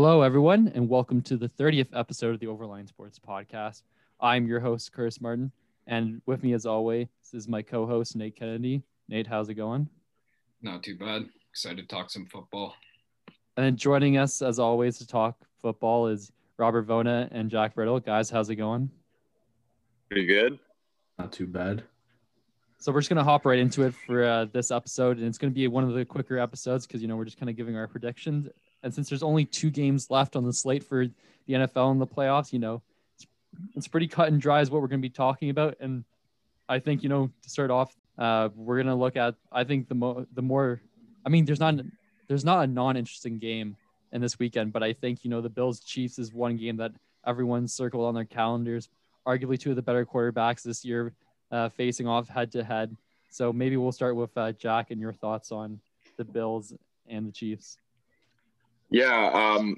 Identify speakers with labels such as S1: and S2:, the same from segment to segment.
S1: Hello, everyone, and welcome to the 30th episode of the Overline Sports Podcast. I'm your host, Curtis Martin, and with me, as always, is my co host, Nate Kennedy. Nate, how's it going?
S2: Not too bad. Excited to talk some football.
S1: And then joining us, as always, to talk football is Robert Vona and Jack Riddle. Guys, how's it going?
S3: Pretty good.
S4: Not too bad.
S1: So we're just gonna hop right into it for uh, this episode, and it's gonna be one of the quicker episodes because you know we're just kind of giving our predictions. And since there's only two games left on the slate for the NFL and the playoffs, you know, it's, it's pretty cut and dry is what we're gonna be talking about. And I think you know to start off, uh, we're gonna look at I think the the more, I mean, there's not there's not a non-interesting game in this weekend, but I think you know the Bills Chiefs is one game that everyone's circled on their calendars. Arguably two of the better quarterbacks this year uh, facing off head to head. So maybe we'll start with uh, Jack and your thoughts on the Bills and the Chiefs.
S3: Yeah, um,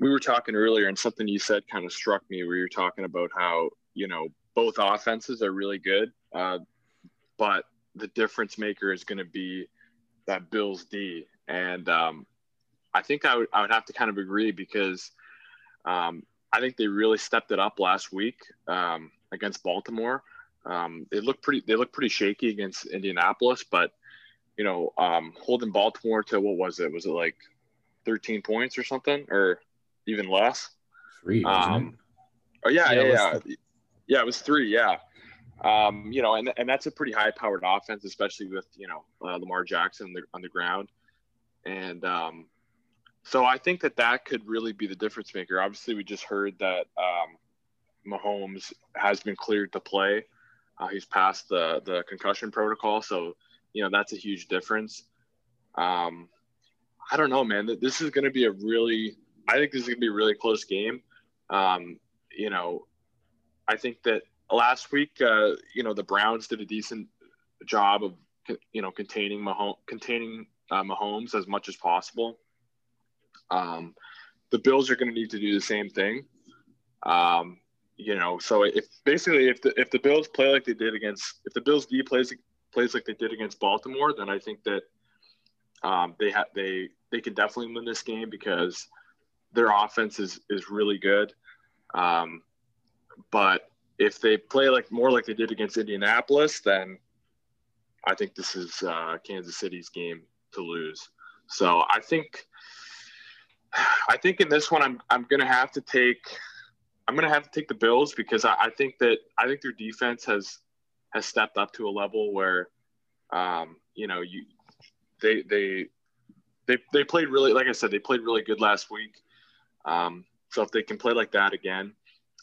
S3: we were talking earlier, and something you said kind of struck me. Where you're talking about how you know both offenses are really good, uh, but the difference maker is going to be that Bills D, and um, I think I would I would have to kind of agree because um, I think they really stepped it up last week um, against Baltimore. Um, they look pretty. They look pretty shaky against Indianapolis, but you know, um, holding Baltimore to what was it? Was it like 13 points or something, or even less?
S4: Three. Um,
S3: oh yeah, yeah, yeah, yeah. yeah. It was three. Yeah. Um, you know, and and that's a pretty high-powered offense, especially with you know uh, Lamar Jackson on the, on the ground, and um, so I think that that could really be the difference maker. Obviously, we just heard that um, Mahomes has been cleared to play. Uh, he's passed the the concussion protocol, so you know that's a huge difference. Um, I don't know, man. This is going to be a really, I think this is going to be a really close game. Um, you know, I think that last week, uh, you know, the Browns did a decent job of, you know, containing Mahomes, containing uh, Mahomes as much as possible. Um, the Bills are going to need to do the same thing. Um, you know, so if basically if the if the Bills play like they did against if the Bills D plays plays like they did against Baltimore, then I think that um, they have they they can definitely win this game because their offense is is really good. Um, but if they play like more like they did against Indianapolis, then I think this is uh, Kansas City's game to lose. So I think I think in this one I'm I'm gonna have to take I'm gonna have to take the Bills because I, I think that I think their defense has has stepped up to a level where, um, you know, you they they they they played really like I said they played really good last week. Um, so if they can play like that again,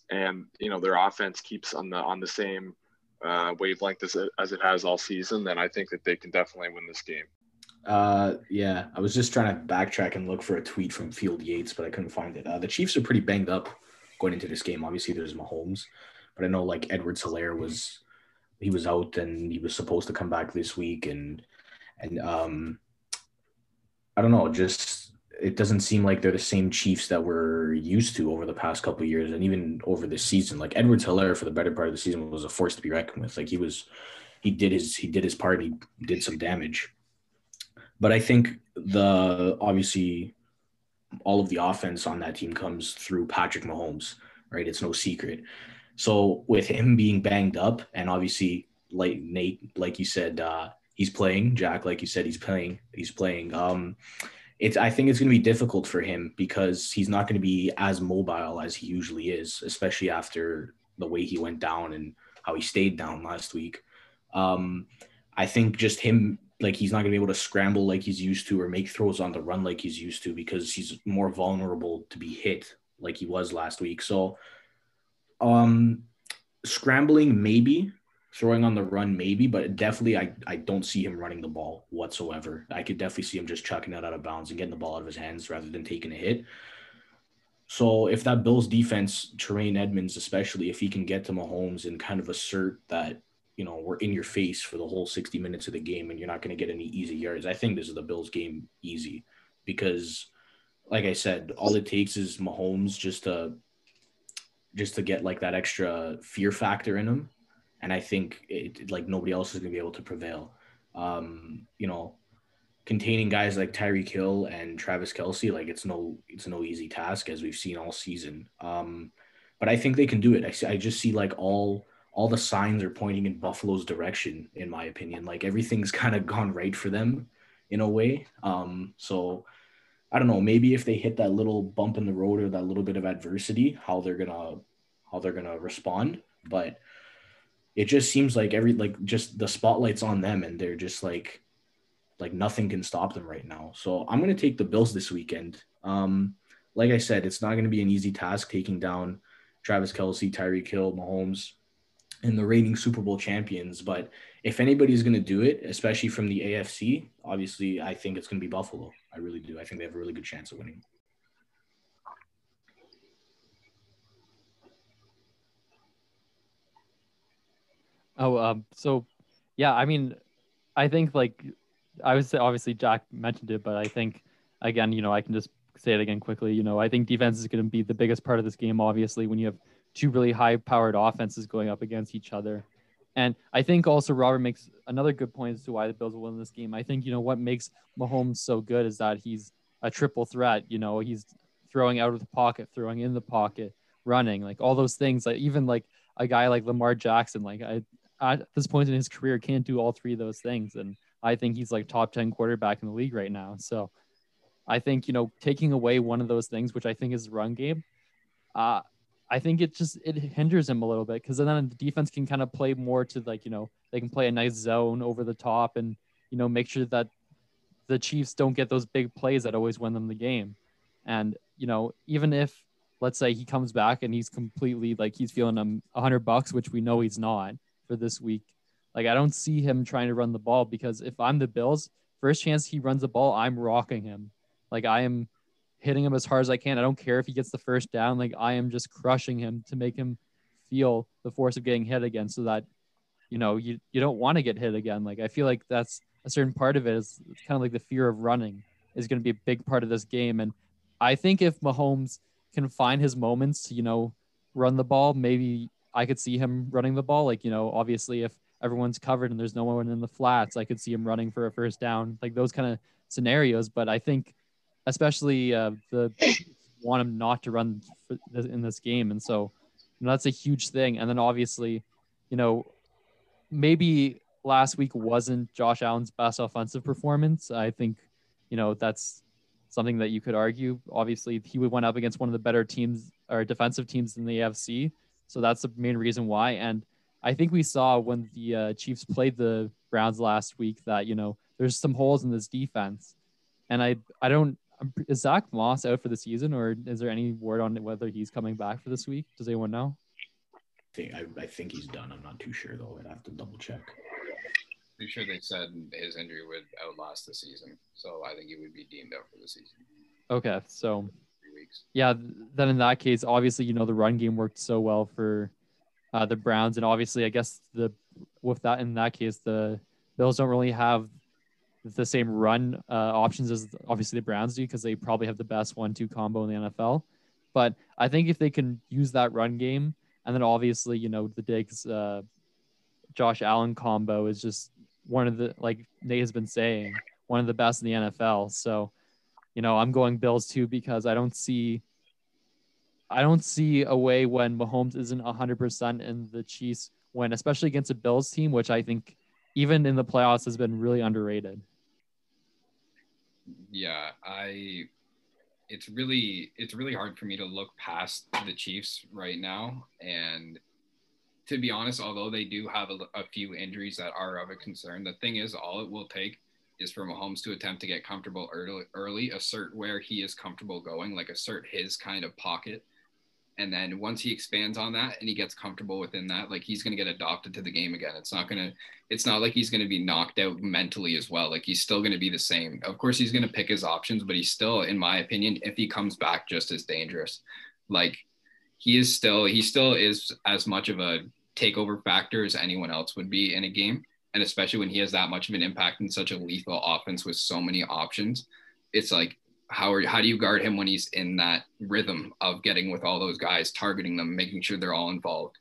S3: and you know their offense keeps on the on the same uh, wavelength as it, as it has all season, then I think that they can definitely win this game.
S4: Uh, yeah, I was just trying to backtrack and look for a tweet from Field Yates, but I couldn't find it. Uh, the Chiefs are pretty banged up going into this game. Obviously, there's Mahomes, but I know like Edwards-Helaire was he was out and he was supposed to come back this week, and and um, I don't know, just it doesn't seem like they're the same Chiefs that we're used to over the past couple years, and even over this season. Like Edwards-Helaire for the better part of the season was a force to be reckoned with. Like he was, he did his he did his part. He did some damage, but I think the obviously all of the offense on that team comes through Patrick Mahomes, right? It's no secret. So with him being banged up, and obviously, like Nate, like you said, uh, he's playing. Jack, like you said, he's playing. He's playing. Um, it's. I think it's going to be difficult for him because he's not going to be as mobile as he usually is, especially after the way he went down and how he stayed down last week. Um, I think just him like he's not going to be able to scramble like he's used to or make throws on the run like he's used to because he's more vulnerable to be hit like he was last week. So um scrambling maybe, throwing on the run maybe, but definitely I, I don't see him running the ball whatsoever. I could definitely see him just chucking it out of bounds and getting the ball out of his hands rather than taking a hit. So if that Bills defense, Tremaine Edmunds especially, if he can get to Mahomes and kind of assert that you know, we're in your face for the whole 60 minutes of the game and you're not going to get any easy yards. I think this is the Bills game easy because like I said, all it takes is Mahomes just to just to get like that extra fear factor in him. And I think it, like nobody else is going to be able to prevail. Um, you know, containing guys like Tyreek Hill and Travis Kelce, like it's no it's no easy task as we've seen all season. Um, but I think they can do it. I see, I just see like all all the signs are pointing in Buffalo's direction, in my opinion. Like everything's kind of gone right for them in a way. Um, so I don't know, maybe if they hit that little bump in the road or that little bit of adversity, how they're gonna how they're gonna respond. But it just seems like every like just the spotlight's on them and they're just like like nothing can stop them right now. So I'm gonna take the Bills this weekend. Um, like I said, it's not gonna be an easy task taking down Travis Kelce, Tyreek Hill, Mahomes, and the reigning Super Bowl champions. But if anybody's going to do it, especially from the AFC, obviously I think it's going to be Buffalo. I really do. I think they have a really good chance of winning.
S1: Oh, um, so yeah, I mean, I think like I was obviously Jack mentioned it, but I think again, you know, I can just say it again quickly. You know, I think defense is going to be the biggest part of this game. Obviously, when you have two really high-powered offenses going up against each other, and I think also Robert makes another good point as to why the Bills will win this game. I think you know what makes Mahomes so good is that he's a triple threat. You know, he's throwing out of the pocket, throwing in the pocket, running, like all those things. Like even like a guy like Lamar Jackson, like I at this point in his career can't do all three of those things, and I think he's like top ten quarterback in the league right now. So I think you know taking away one of those things, which I think is run game, uh, I think it just it hinders him a little bit because then the defense can kind of play more to like you know they can play a nice zone over the top and you know make sure that the Chiefs don't get those big plays that always win them the game. And you know even if let's say he comes back and he's completely like he's feeling a hundred bucks, which we know he's not for this week. Like I don't see him trying to run the ball because if I'm the Bills, first chance he runs the ball, I'm rocking him. Like I am hitting him as hard as I can. I don't care if he gets the first down. Like I am just crushing him to make him feel the force of getting hit again so that you know you you don't want to get hit again. Like I feel like that's a certain part of it is kind of like the fear of running is going to be a big part of this game. And I think if Mahomes can find his moments to, you know, run the ball, maybe I could see him running the ball. Like, you know, obviously if everyone's covered and there's no one in the flats, I could see him running for a first down, like those kind of scenarios. But I think especially uh, the want him not to run in this game, and so that's a huge thing. And then obviously, you know, maybe last week wasn't Josh Allen's best offensive performance. I think, you know, that's something that you could argue. Obviously, he went up against one of the better teams or defensive teams in the AFC, so that's the main reason why. And I think we saw when the uh, Chiefs played the Browns last week that you know there's some holes in this defense, and I I don't is Zach Moss out for the season, or is there any word on whether he's coming back for this week? Does anyone know?
S4: I think I, I think he's done. I'm not too sure though. I'd have to double check.
S2: Pretty sure they said his injury would outlast the season, so I think he would be deemed out for the season.
S1: Okay, so yeah, then in that case, obviously you know the run game worked so well for uh, the Browns, and obviously I guess the with that in that case the Bills don't really have the same run uh, options as obviously the Browns do because they probably have the best one-two combo in the NFL. But I think if they can use that run game, and then obviously you know the Diggs, uh, Josh Allen combo is just one of the like Nate has been saying one of the best in the NFL. So, you know, I'm going Bills too because I don't see. I don't see a way when Mahomes isn't 100% and the Chiefs win, especially against a Bills team, which I think even in the playoffs has been really underrated
S2: yeah, I it's really it's really hard for me to look past the Chiefs right now and to be honest, although they do have a, a, few injuries that are of a concern, the thing is, all it will take is for Mahomes to attempt to get comfortable early, early, assert where he is comfortable going, like assert his kind of pocket, and then once he expands on that and he gets comfortable within that like he's going to get adopted to the game again. It's not going to it's not like he's going to be knocked out mentally as well. Like he's still going to be the same. Of course he's going to pick his options but he's still in my opinion if he comes back just as dangerous. Like he is still he still is as much of a takeover factor as anyone else would be in a game and especially when he has that much of an impact in such a lethal offense with so many options it's like how are, how do you guard him when he's in that rhythm of getting with all those guys, targeting them, making sure they're all involved?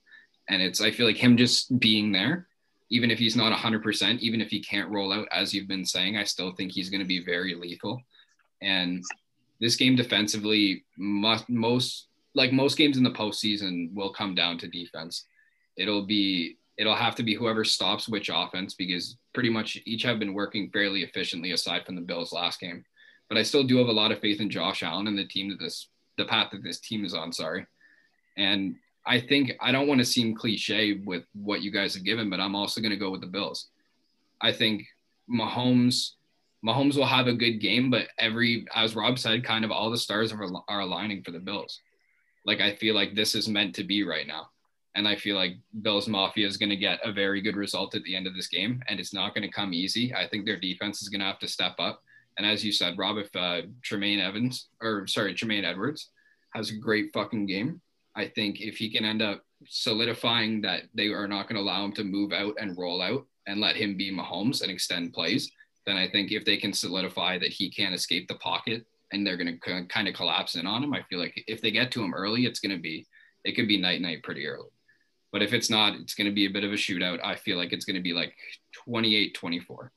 S2: And it's I feel like him just being there even if he's not 100%, even if he can't roll out, as you've been saying, I still think he's going to be very lethal. And this game defensively, must, most like most games in the postseason, will come down to defense. It'll be it'll have to be whoever stops which offense because pretty much each have been working fairly efficiently aside from the Bills last game. But I still do have a lot of faith in Josh Allen and the team that this the path that this team is on. Sorry, and I think I don't want to seem cliche with what you guys have given, but I'm also going to go with the Bills. I think Mahomes Mahomes will have a good game, but every as Rob said, kind of all the stars are, are aligning for the Bills. Like I feel like this is meant to be right now. And I feel like Bills Mafia is going to get a very good result at the end of this game, and it's not going to come easy. I think their defense is going to have to step up. And as you said, Rob, if uh, Tremaine Evans or sorry, Tremaine Edwards has a great fucking game, I think if he can end up solidifying that they are not going to allow him to move out and roll out and let him be Mahomes and extend plays, then I think if they can solidify that he can't escape the pocket and they're going to kind of collapse in on him, I feel like if they get to him early, it's going to be, it could be night night pretty early. But if it's not, it's going to be a bit of a shootout. I feel like it's going to be like 28 24.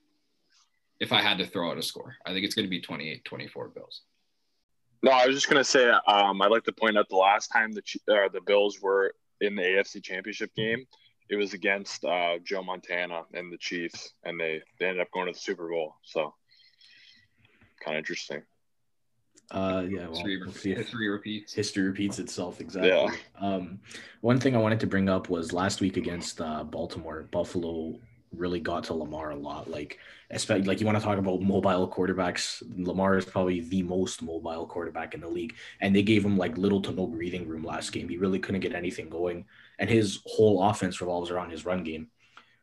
S2: If I had to throw out a score, I think it's going to be 28 24 Bills.
S3: No, I was just gonna say. Um, I'd like to point out the last time the uh, the Bills were in the AFC Championship game, it was against uh, Joe Montana and the Chiefs, and they they ended up going to the Super Bowl. So, kind of interesting.
S4: Uh, yeah,
S2: well, history, we'll history repeats.
S4: History repeats itself exactly. Yeah. Um, one thing I wanted to bring up was last week against uh, Baltimore, Buffalo really got to Lamar a lot. Like, especially like you want to talk about mobile quarterbacks. Lamar is probably the most mobile quarterback in the league, and they gave him like little to no breathing room last game. He really couldn't get anything going, and his whole offense revolves around his run game.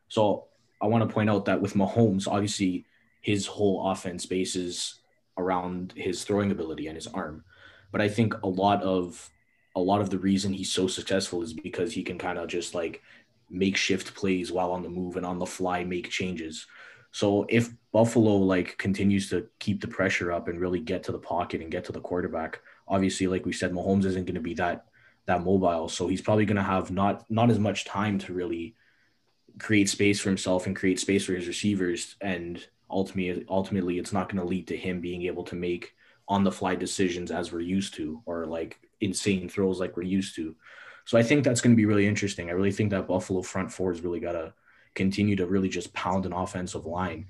S4: So I want to point out that with Mahomes, obviously his whole offense bases around his throwing ability and his arm. But I think a lot of a lot of the reason he's so successful is because he can kind of just like makeshift plays while on the move and on the fly make changes. So if Buffalo like continues to keep the pressure up and really get to the pocket and get to the quarterback, obviously, like we said, Mahomes isn't going to be that that mobile. So he's probably going to have not not as much time to really create space for himself and create space for his receivers. And ultimately, ultimately, it's not going to lead to him being able to make on the fly decisions as we're used to, or like insane throws like we're used to. So I think that's going to be really interesting. I really think that Buffalo front four has really got to continue to really just pound an offensive line.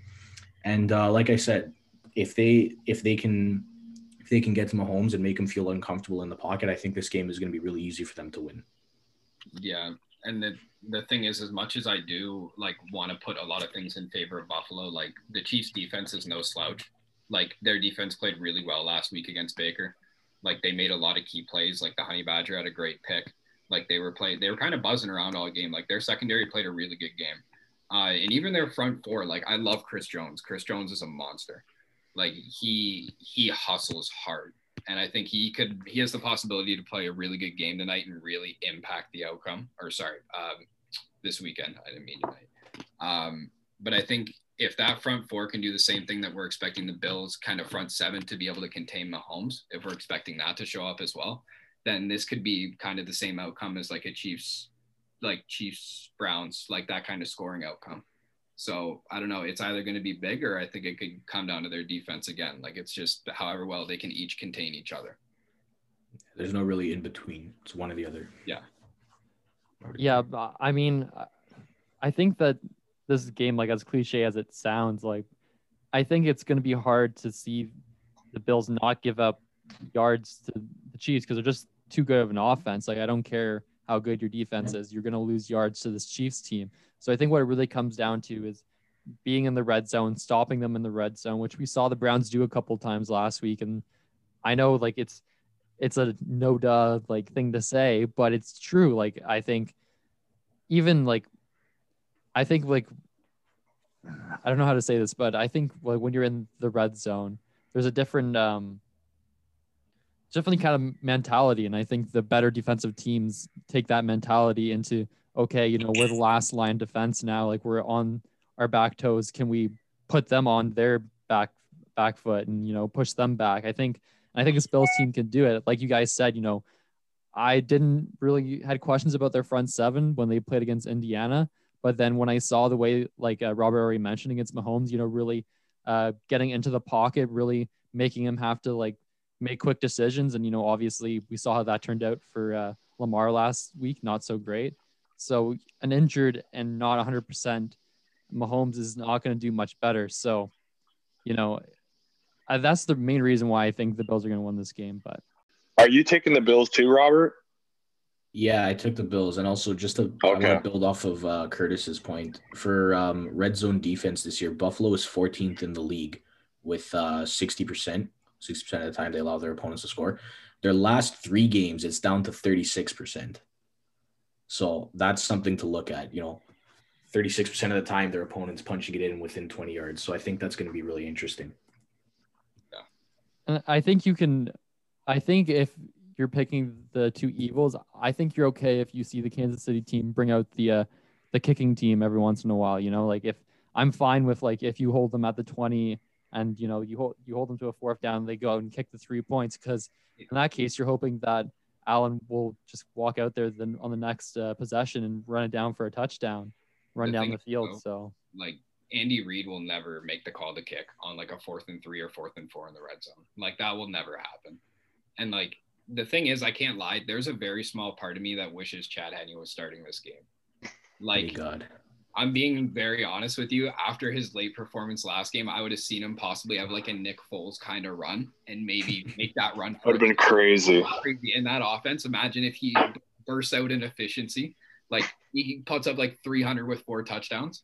S4: And uh, like I said, if they if they can if they can get to Mahomes and make him feel uncomfortable in the pocket, I think this game is going to be really easy for them to win.
S2: Yeah, and the the thing is, as much as I do like want to put a lot of things in favor of Buffalo, like the Chiefs' defense is no slouch. Like their defense played really well last week against Baker. Like they made a lot of key plays. Like the Honey Badger had a great pick. Like they were playing, they were kind of buzzing around all game. Like their secondary played a really good game. Uh, and even their front four, like I love Chris Jones. Chris Jones is a monster. Like he he hustles hard, and I think he could he has the possibility to play a really good game tonight and really impact the outcome. Or sorry, um, this weekend. I didn't mean tonight. Um, but I think if that front four can do the same thing that we're expecting the Bills kind of front seven to be able to contain Mahomes, if we're expecting that to show up as well, then this could be kind of the same outcome as like a Chiefs, like Chiefs Browns, like that kind of scoring outcome. So I don't know. It's either going to be big or I think it could come down to their defense again. Like it's just however well they can each contain each other.
S4: There's no really in between. It's one or the other.
S2: Yeah.
S1: Yeah. I mean, I think that this game, like as cliche as it sounds, like I think it's going to be hard to see the Bills not give up yards to the Chiefs because they're just too good of an offense. Like I don't care how good your defense is, you're going to lose yards to this Chiefs team. So I think what it really comes down to is being in the red zone, stopping them in the red zone, which we saw the Browns do a couple times last week. And I know like it's it's a no duh like thing to say, but it's true. Like I think even like I think like I don't know how to say this, but I think like when you're in the red zone, there's a different um different kind of mentality. And I think the better defensive teams take that mentality into, okay, you know, we're the last line defense now. Like we're on our back toes. Can we put them on their back back foot and you know push them back? I think I think this Bills team can do it. Like you guys said, you know, I didn't really had questions about their front seven when they played against Indiana, But then when I saw the way, like uh, Robert already mentioned against Mahomes, you know, really uh, getting into the pocket, really making him have to like make quick decisions. And, you know, obviously we saw how that turned out for uh, Lamar last week, not so great. So an injured and not 100%, Mahomes is not going to do much better. So, you know, that's the main reason why I think the Bills are going to win this game. But
S3: are you taking the Bills too, Robert?
S4: Yeah, I took the Bills, and also just to okay. build off of uh, Curtis's point for um, red zone defense this year. Buffalo is 14th in the league with uh, 60%. 60% of the time they allow their opponents to score. Their last three games, it's down to 36%. So that's something to look at. You know, 36% of the time their opponent's punching it in within 20 yards. So I think that's going to be really interesting.
S1: Yeah. And I think you can, I think if you're picking the two evils, I think you're okay if you see the Kansas City team bring out the, uh, the kicking team every once in a while, you know, like if I'm fine with like, if you hold them at the 20 and, you know, you hold, you hold them to a fourth down, they go out and kick the three points. Cause in that case, you're hoping that Allen will just walk out there then on the next uh, possession and run it down for a touchdown, run the down the field. Though, so
S2: like Andy Reid will never make the call to kick on like a fourth and three or fourth and four in the red zone. Like that will never happen. And like the thing is, I can't lie. There's a very small part of me that wishes Chad Henne was starting this game. Like God. I'm being very honest with you. After his late performance last game, I would have seen him possibly have like a Nick Foles kind of run and maybe make that run.
S3: Would have been crazy.
S2: Crazy in that offense. Imagine if he bursts out in efficiency, like he puts up like 300 with four touchdowns.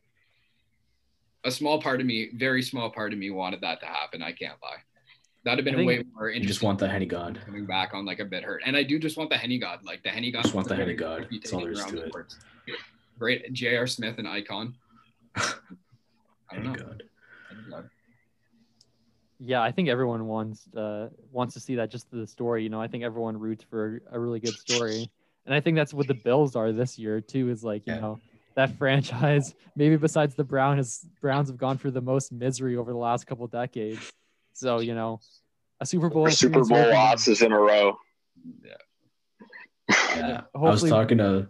S2: A small part of me, very small part of me, wanted that to happen. I can't lie. That'd have been a way more interesting.
S4: You just want the Henne God
S2: coming back on like a bit hurt, and I do just want the Henne God, like the Henne God.
S4: Just want the Henne God. That's all there is to it.
S2: Great, J.R. Smith and icon. I don't know. God.
S1: Yeah, I think everyone wants uh, wants to see that. Just the story, you know. I think everyone roots for a really good story, and I think that's what the Bills are this year too. Is like you yeah. know that franchise. Maybe besides the Brown Browns, Browns have gone through the most misery over the last couple decades. So you know, a Super Bowl,
S3: Super Bowl losses in a row.
S4: Yeah. Yeah. I was talking to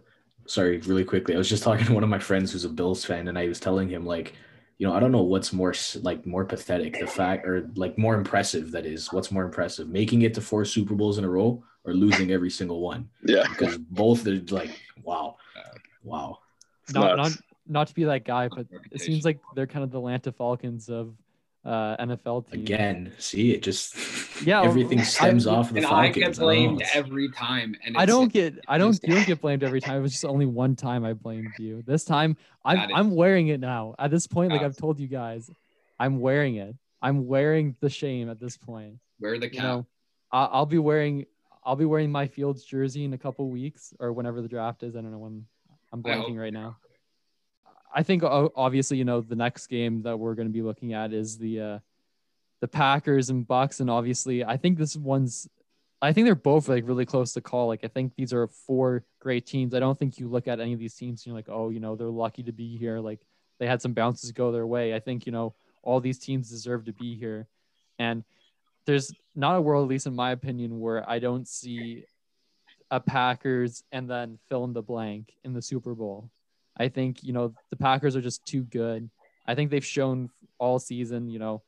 S4: sorry, really quickly. I was just talking to one of my friends who's a Bills fan, and I was telling him like, you know, I don't know what's more like more pathetic, the fact or like more impressive. That is, what's more impressive, making it to four Super Bowls in a row or losing every single one.
S3: Yeah,
S4: because both are like, wow, wow.
S1: Not, not not to be that guy, but it seems like they're kind of the Atlanta Falcons of uh, NFL team.
S4: Again, see, it just yeah, everything stems I, off of the and Falcons.
S2: I get blamed I every time, and
S1: I don't get I don't you don't get blamed every time. It was just only one time I blamed you. This time I'm I'm wearing it now. At this point, like I've told you guys, I'm wearing it. I'm wearing the shame at this point.
S2: Wear the cap. You know,
S1: I'll be wearing I'll be wearing my Fields jersey in a couple weeks or whenever the draft is. I don't know when. I'm blanking right now. I think obviously, you know, the next game that we're going to be looking at is the uh, the Packers and Bucs, and obviously, I think this one's. I think they're both like really close to call. Like I think these are four great teams. I don't think you look at any of these teams and you're like, oh, you know, they're lucky to be here. Like they had some bounces go their way. I think you know all these teams deserve to be here, and there's not a world, at least in my opinion, where I don't see a Packers and then fill in the blank in the Super Bowl. I think, you know, the Packers are just too good. I think they've shown all season, you know,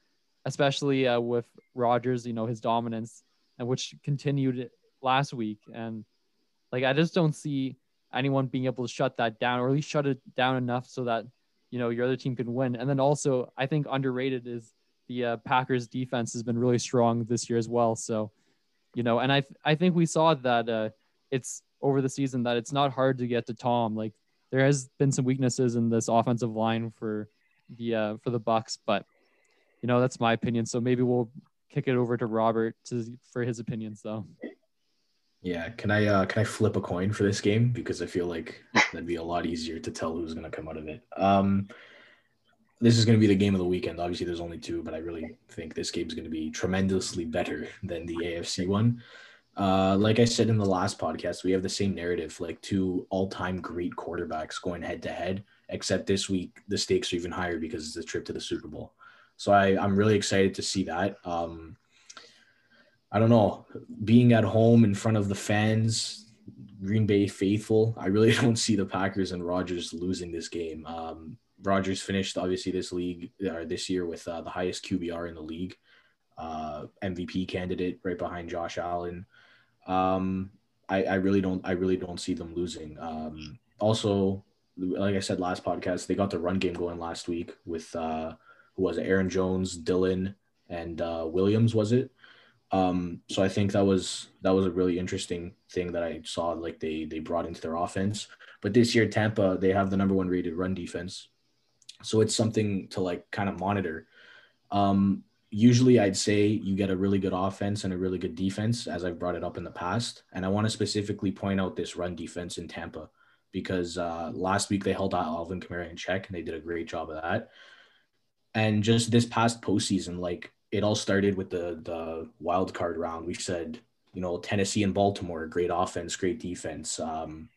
S1: especially uh, with Rodgers, you know, his dominance and which continued last week. And like, I just don't see anyone being able to shut that down or at least shut it down enough so that, you know, your other team can win. And then also, I think underrated is the uh, Packers defense has been really strong this year as well. So, you know, and I, I think we saw that uh, it's over the season that it's not hard to get to Tom. Like there has been some weaknesses in this offensive line for the uh, for the Bucs, but you know that's my opinion. So maybe we'll kick it over to Robert to for his opinions, though.
S4: Yeah, can I uh, can I flip a coin for this game because I feel like that'd be a lot easier to tell who's going to come out of it. Um, this is going to be the game of the weekend. Obviously, there's only two, but I really think this game is going to be tremendously better than the AFC one. Uh, like I said in the last podcast, we have the same narrative, like two all-time great quarterbacks going head to head. Except this week, the stakes are even higher because it's a trip to the Super Bowl. So I, I'm really excited to see that. Um, I don't know, being at home in front of the fans, Green Bay faithful, I really don't see the Packers and Rodgers losing this game. Um, Rodgers finished obviously this league or this year with uh, the highest QBR in the league, uh, MVP candidate right behind Josh Allen. Um, I, I really don't I really don't see them losing. Um, also, like I said last podcast, they got the run game going last week with uh, who was it? Aaron Jones, Dillon, and uh, Williams was it? Um, so I think that was that was a really interesting thing that I saw like they they brought into their offense. But this year Tampa they have the number one rated run defense, so it's something to like kind of monitor. Um, usually I'd say you get a really good offense and a really good defense, as I've brought it up in the past. And I want to specifically point out this run defense in Tampa because uh, last week they held out Alvin Kamara in check and they did a great job of that. And just this past postseason, like it all started with the the wild card round. We said, you know, Tennessee and Baltimore, great offense, great defense. Um,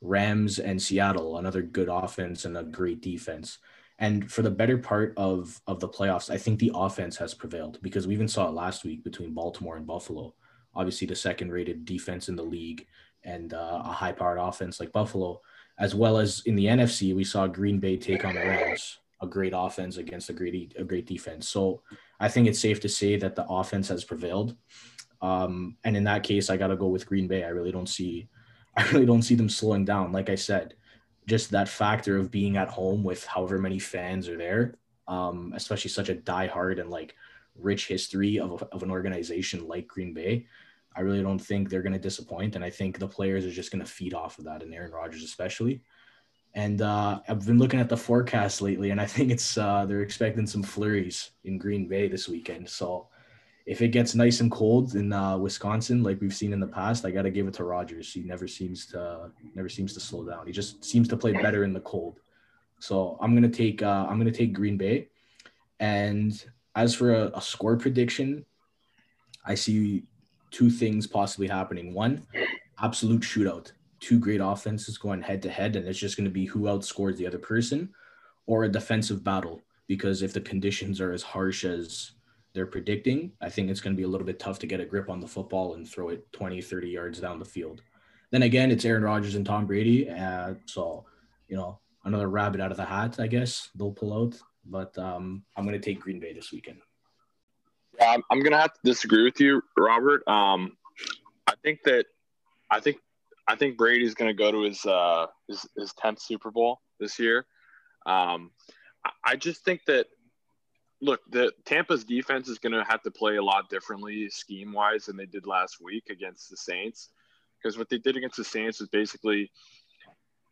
S4: Rams and Seattle, another good offense and a great defense. And for the better part of of the playoffs, I think the offense has prevailed because we even saw it last week between Baltimore and Buffalo. Obviously, the second rated defense in the league and uh, a high powered offense like Buffalo, as well as in the NFC, we saw Green Bay take on the Rams, a great offense against a great a great defense. So I think it's safe to say that the offense has prevailed. Um, and in that case, I got to go with Green Bay. I really don't see, I really don't see them slowing down. Like I said, just that factor of being at home with however many fans are there, um, especially such a diehard and like rich history of, of an organization like Green Bay. I really don't think they're going to disappoint. And I think the players are just going to feed off of that, and Aaron Rodgers especially. And uh, I've been looking at the forecast lately, and I think it's uh, they're expecting some flurries in Green Bay this weekend. So if it gets nice and cold in uh, Wisconsin, like we've seen in the past, I got to give it to Rodgers. He never seems to never seems to slow down. He just seems to play better in the cold. So I'm gonna take uh, I'm gonna take Green Bay. And as for a, a score prediction, I see two things possibly happening. One, absolute shootout. Two great offenses going head to head, and it's just going to be who outscores the other person, or a defensive battle. Because if the conditions are as harsh as they're predicting, I think it's going to be a little bit tough to get a grip on the football and throw it 20, 30 yards down the field. Then again, it's Aaron Rodgers and Tom Brady. Uh, so, you know, another rabbit out of the hat, I guess they'll pull out. But um, I'm going to take Green Bay this weekend.
S3: I'm going to have to disagree with you, Robert. Um, I think that I think I think Brady's going to go to his uh, his his tenth Super Bowl this year. Um, I, just think that look, the Tampa's defense is going to have to play a lot differently scheme wise than they did last week against the Saints. Because what they did against the Saints was basically,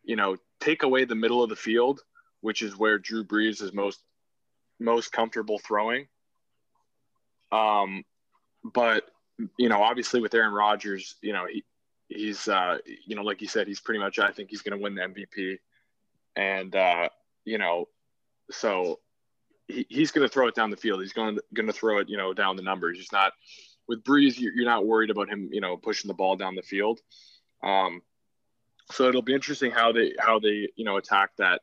S3: you know, take away the middle of the field, which is where Drew Brees is most most comfortable throwing. Um, but you know, obviously with Aaron Rodgers, you know, he he's uh, you know, like you said, he's pretty much I think he's going to win the MVP, and uh, you know, so he, he's going to throw it down the field. He's going going to throw it, you know, down the numbers. He's not with Brees. You're, not worried about him, you know, pushing the ball down the field. Um, so it'll be interesting how they how they you know attack that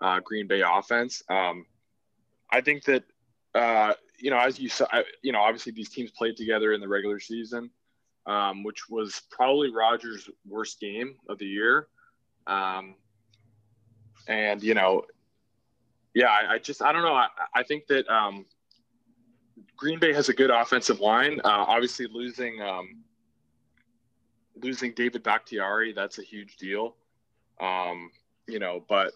S3: uh, Green Bay offense. Um, I think that uh, you know as you saw, you know, obviously these teams played together in the regular season, um, which was probably Rodgers' worst game of the year. Um, and you know yeah, I, I, just I don't know. I, I think that um, Green Bay has a good offensive line. Uh, obviously, losing um, losing David Bakhtiari that's a huge deal. Um, you know, but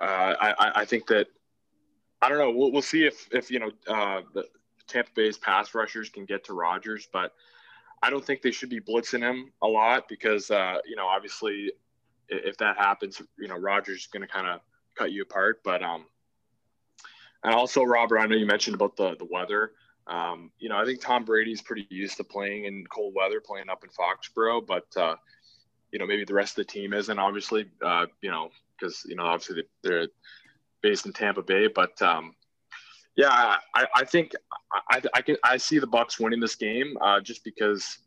S3: uh, I, I think that I don't know. We'll, we'll see if if you know uh, the Tampa Bay's pass rushers can get to Rodgers, but I don't think they should be blitzing him a lot because uh, you know obviously if that happens, you know Rodgers is going to kind of cut you apart. But um, and also Robert, I know you mentioned about the the weather. Um, you know, I think Tom Brady's pretty used to playing in cold weather, playing up in Foxborough, but uh, you know maybe the rest of the team isn't. Obviously, uh, you know, because you know obviously they're based in Tampa Bay, but um, yeah, I, I think I, I can I see the Bucs winning this game uh, just because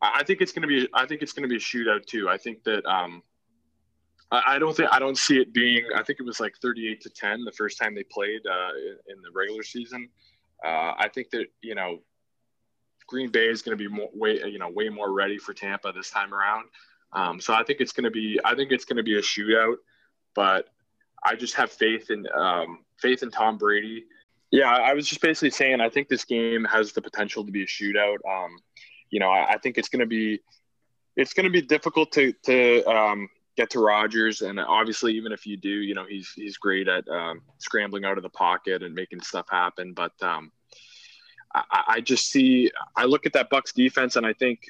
S3: I think it's going to be I think it's going to be a shootout too. I think that um, I don't think I don't see it being. I think it was like 38 to 10 the first time they played uh, in the regular season. Uh, I think that you know, Green Bay is going to be more, way you know way more ready for Tampa this time around. Um, so I think it's going to be I think it's going to be a shootout, but I just have faith in um, faith in Tom Brady. Yeah, I was just basically saying I think this game has the potential to be a shootout. Um, you know, I, I think it's going to be it's going to be difficult to to um, get to Rodgers, and obviously, even if you do, you know, he's he's great at um, scrambling out of the pocket and making stuff happen. But um, I, I, just see, I look at that Bucs defense, and I think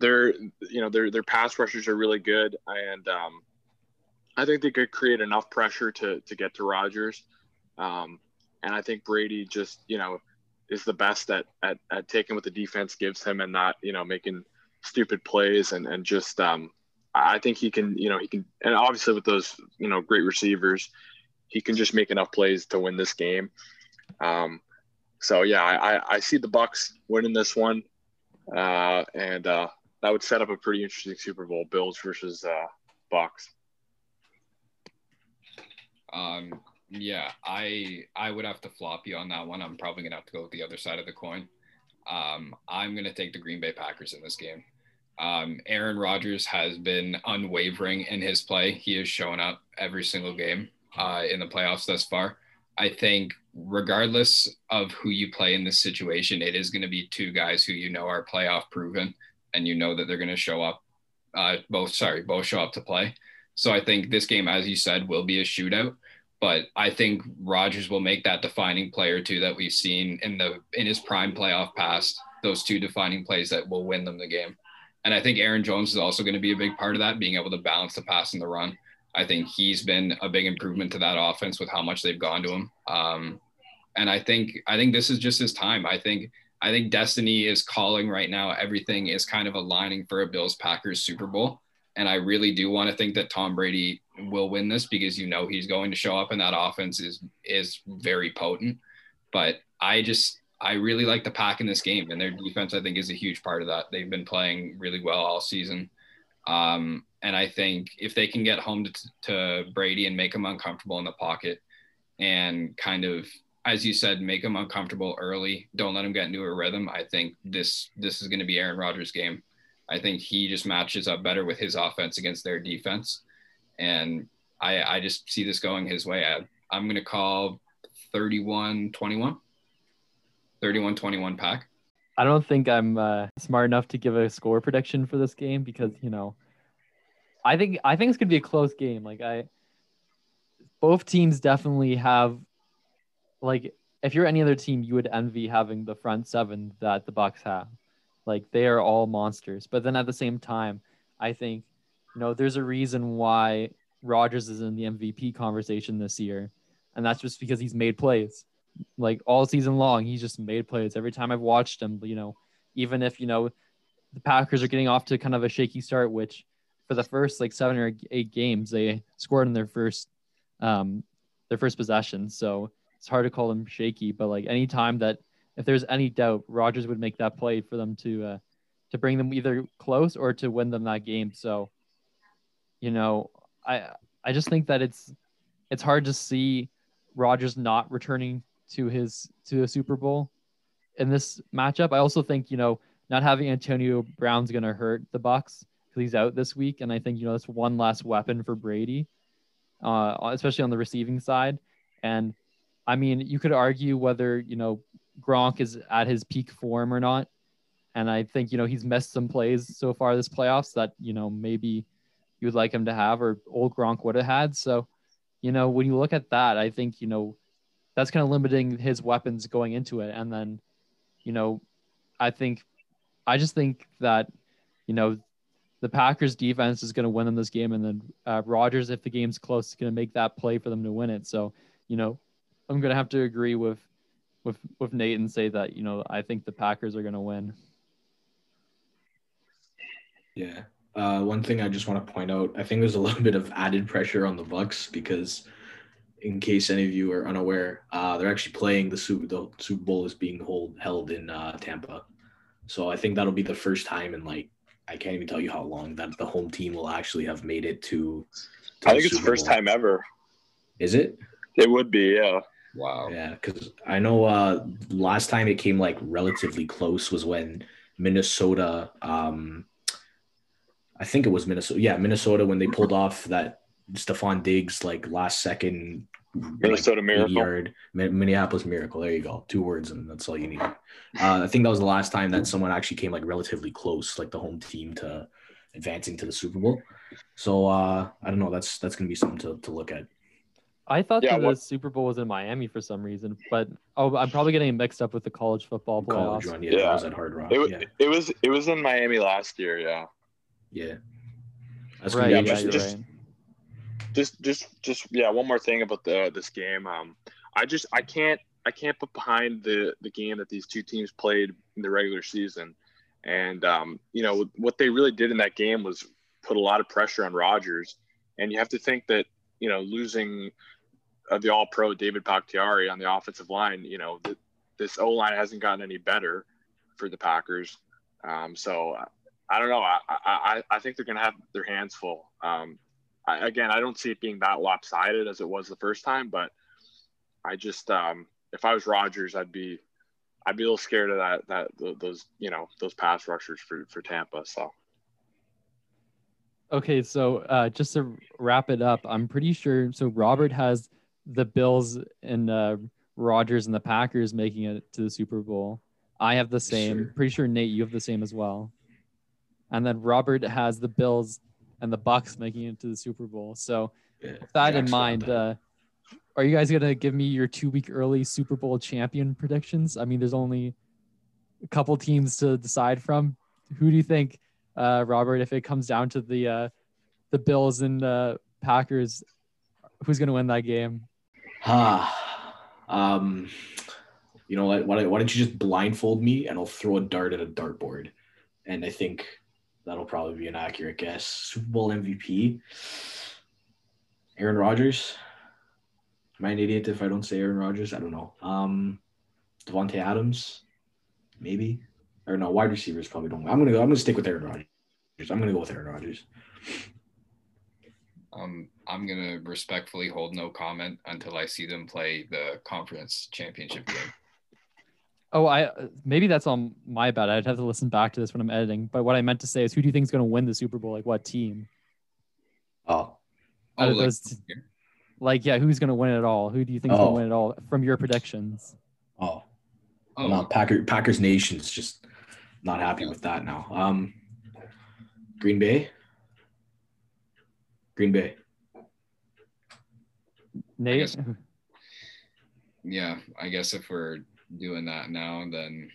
S3: their you know their their pass rushers are really good, and um, I think they could create enough pressure to to get to Rodgers. Um, and I think Brady just you know is the best at, at at taking what the defense gives him and not you know making stupid plays and and just um, I think he can you know he can and obviously with those you know great receivers he can just make enough plays to win this game. Um, so yeah, I, I see the Bucs winning this one, uh, and uh, that would set up a pretty interesting Super Bowl: Bills versus uh, Bucs.
S2: Um, yeah, I I would have to flop you on that one. I'm probably gonna have to go with the other side of the coin. Um, I'm gonna take the Green Bay Packers in this game. Um, Aaron Rodgers has been unwavering in his play. He has shown up every single game uh, in the playoffs thus far. I think, regardless of who you play in this situation, it is going to be two guys who you know are playoff proven, and you know that they're going to show up. Uh, both, sorry, both show up to play. So I think this game, as you said, will be a shootout. But I think Rodgers will make that defining play or two that we've seen in the in his prime playoff past. Those two defining plays that will win them the game. And I think Aaron Jones is also going to be a big part of that, being able to balance the pass and the run. I think he's been a big improvement to that offense with how much they've gone to him. Um, and I think I think this is just his time. I think I think destiny is calling right now. Everything is kind of aligning for a Bills Packers Super Bowl. And I really do want to think that Tom Brady will win this because you know he's going to show up and that offense is is very potent. But I just I really like the pack in this game and their defense I think is a huge part of that. They've been playing really well all season. Um, and I think if they can get home to, to Brady and make him uncomfortable in the pocket and kind of, as you said, make him uncomfortable early, don't let him get into a rhythm. I think this this is going to be Aaron Rodgers' game. I think he just matches up better with his offense against their defense. And I, I just see this going his way. I, I'm going to call 31 21. 31 21 pack.
S1: I don't think I'm uh, smart enough to give a score prediction for this game because, you know, I think I think it's gonna be a close game. Like I, both teams definitely have, like if you're any other team, you would envy having the front seven that the Bucs have. Like they are all monsters. But then at the same time, I think, you know, there's a reason why Rodgers is in the MVP conversation this year, and that's just because he's made plays. Like all season long, he's just made plays. Every time I've watched him, you know, even if you know the Packers are getting off to kind of a shaky start, which for the first like seven or eight games, they scored in their first um their first possession. So it's hard to call them shaky, but like anytime that if there's any doubt, Rodgers would make that play for them to uh, to bring them either close or to win them that game. So, you know, I I just think that it's it's hard to see Rodgers not returning to his to a Super Bowl in this matchup. I also think you know not having Antonio Brown's going to hurt the Bucs because he's out this week, and I think you know that's one last weapon for Brady, uh, especially on the receiving side. And I mean, you could argue whether you know Gronk is at his peak form or not, and I think you know he's missed some plays so far this playoffs that you know maybe you would like him to have or old Gronk would have had. So, you know, when you look at that, I think you know that's kind of limiting his weapons going into it, and then you know, I think I just think that you know the Packers defense is going to win them this game, and then uh, Rodgers, if the game's close, is going to make that play for them to win it. So, you know, I'm going to have to agree with with with Nate and say that you know I think the Packers are going to win.
S4: Yeah. Uh, one thing I just want to point out, I think there's a little bit of added pressure on the Bucks because, in case any of you are unaware, uh, they're actually playing the Super. The Super Bowl is being hold, held in uh, Tampa, so I think that'll be the first time in like I can't even tell you how long that the home team will actually have made it to.
S3: to I think it's the first Bowl. time ever.
S4: Is it?
S3: It would be, yeah.
S2: Wow.
S4: Yeah, because I know uh last time it came like relatively close was when Minnesota um I think it was Minnesota. Yeah, Minnesota when they pulled off that Stefon Diggs like last second
S3: Minnesota
S4: like,
S3: Miracle.
S4: yard Minneapolis Miracle. There you go. Two words and that's all you need. Uh, I think that was the last time that someone actually came like relatively close, like the home team to advancing to the Super Bowl. So uh I don't know. That's that's gonna be something to, to look at.
S1: I thought
S3: Yeah,
S1: that
S3: what-
S1: the Super Bowl was in Miami for some reason, but oh, I'm probably getting mixed up with the college football
S4: College
S1: playoffs.
S4: run, yeah,
S3: Yeah.
S4: that was at Hard Rock.
S3: It was
S4: yeah,
S3: it was it was in Miami last year. Yeah.
S4: yeah. That's
S1: Right, yeah,
S4: be
S3: just-
S4: interesting.
S1: right.
S3: just just just yeah one more thing about the this game um i just i can't i can't put behind the the game that these two teams played in the regular season and um you know what they really did in that game was put a lot of pressure on Rodgers and you have to think that you know losing the all pro David Bakhtiari on the offensive line you know th- this O line hasn't gotten any better for the Packers um so I don't know I I I think they're gonna have their hands full um I, again, I don't see it being that lopsided as it was the first time, but I just, um, if I was Rodgers, I'd be, I'd be a little scared of that, that those, you know, those pass rushers for, for Tampa. So
S1: Okay, so uh, just to wrap it up, I'm pretty sure. So Robert has the Bills and uh, Rodgers and the Packers making it to the Super Bowl. I have the same.
S4: Sure.
S1: Pretty sure Nate, you have the same as well. And then Robert has the Bills and the Bucs making it to the Super Bowl. So
S4: Yeah,
S1: with that in mind, uh, are you guys gonna give me your two week early Super Bowl champion predictions? I mean, there's only a couple teams to decide from. Who do you think, uh, Robert? If it comes down to the uh, the Bills and uh, Packers, who's gonna win that game?
S4: Ah, um, you know what? Why, why don't you just blindfold me and I'll throw a dart at a dartboard, and I think that'll probably be an accurate guess. Super Bowl MVP, Aaron Rodgers. Am I an idiot if I don't say Aaron Rodgers? I don't know. Um, Davante Adams, maybe. Or no, wide receivers probably don't. I'm gonna go. I'm gonna stick with Aaron Rodgers. I'm gonna go with Aaron Rodgers.
S2: Um, I'm gonna respectfully hold no comment until I see them play the conference championship game.
S1: Oh, I maybe that's on my bad. I'd have to listen back to this when I'm editing. But what I meant to say is, who do you think is gonna win the Super Bowl? Like what team?
S4: Oh,
S1: Out
S2: Oh,
S1: of
S2: like,
S1: t- Like yeah, who's gonna win it all? Who do you think is gonna
S4: Oh.
S1: win it all from your predictions?
S4: oh,
S2: oh,
S4: no, Packer, Packers Nation's just not happy with that now. Um, Green Bay. Green Bay.
S1: Nate,
S2: guess- yeah. I guess if we're doing that now, then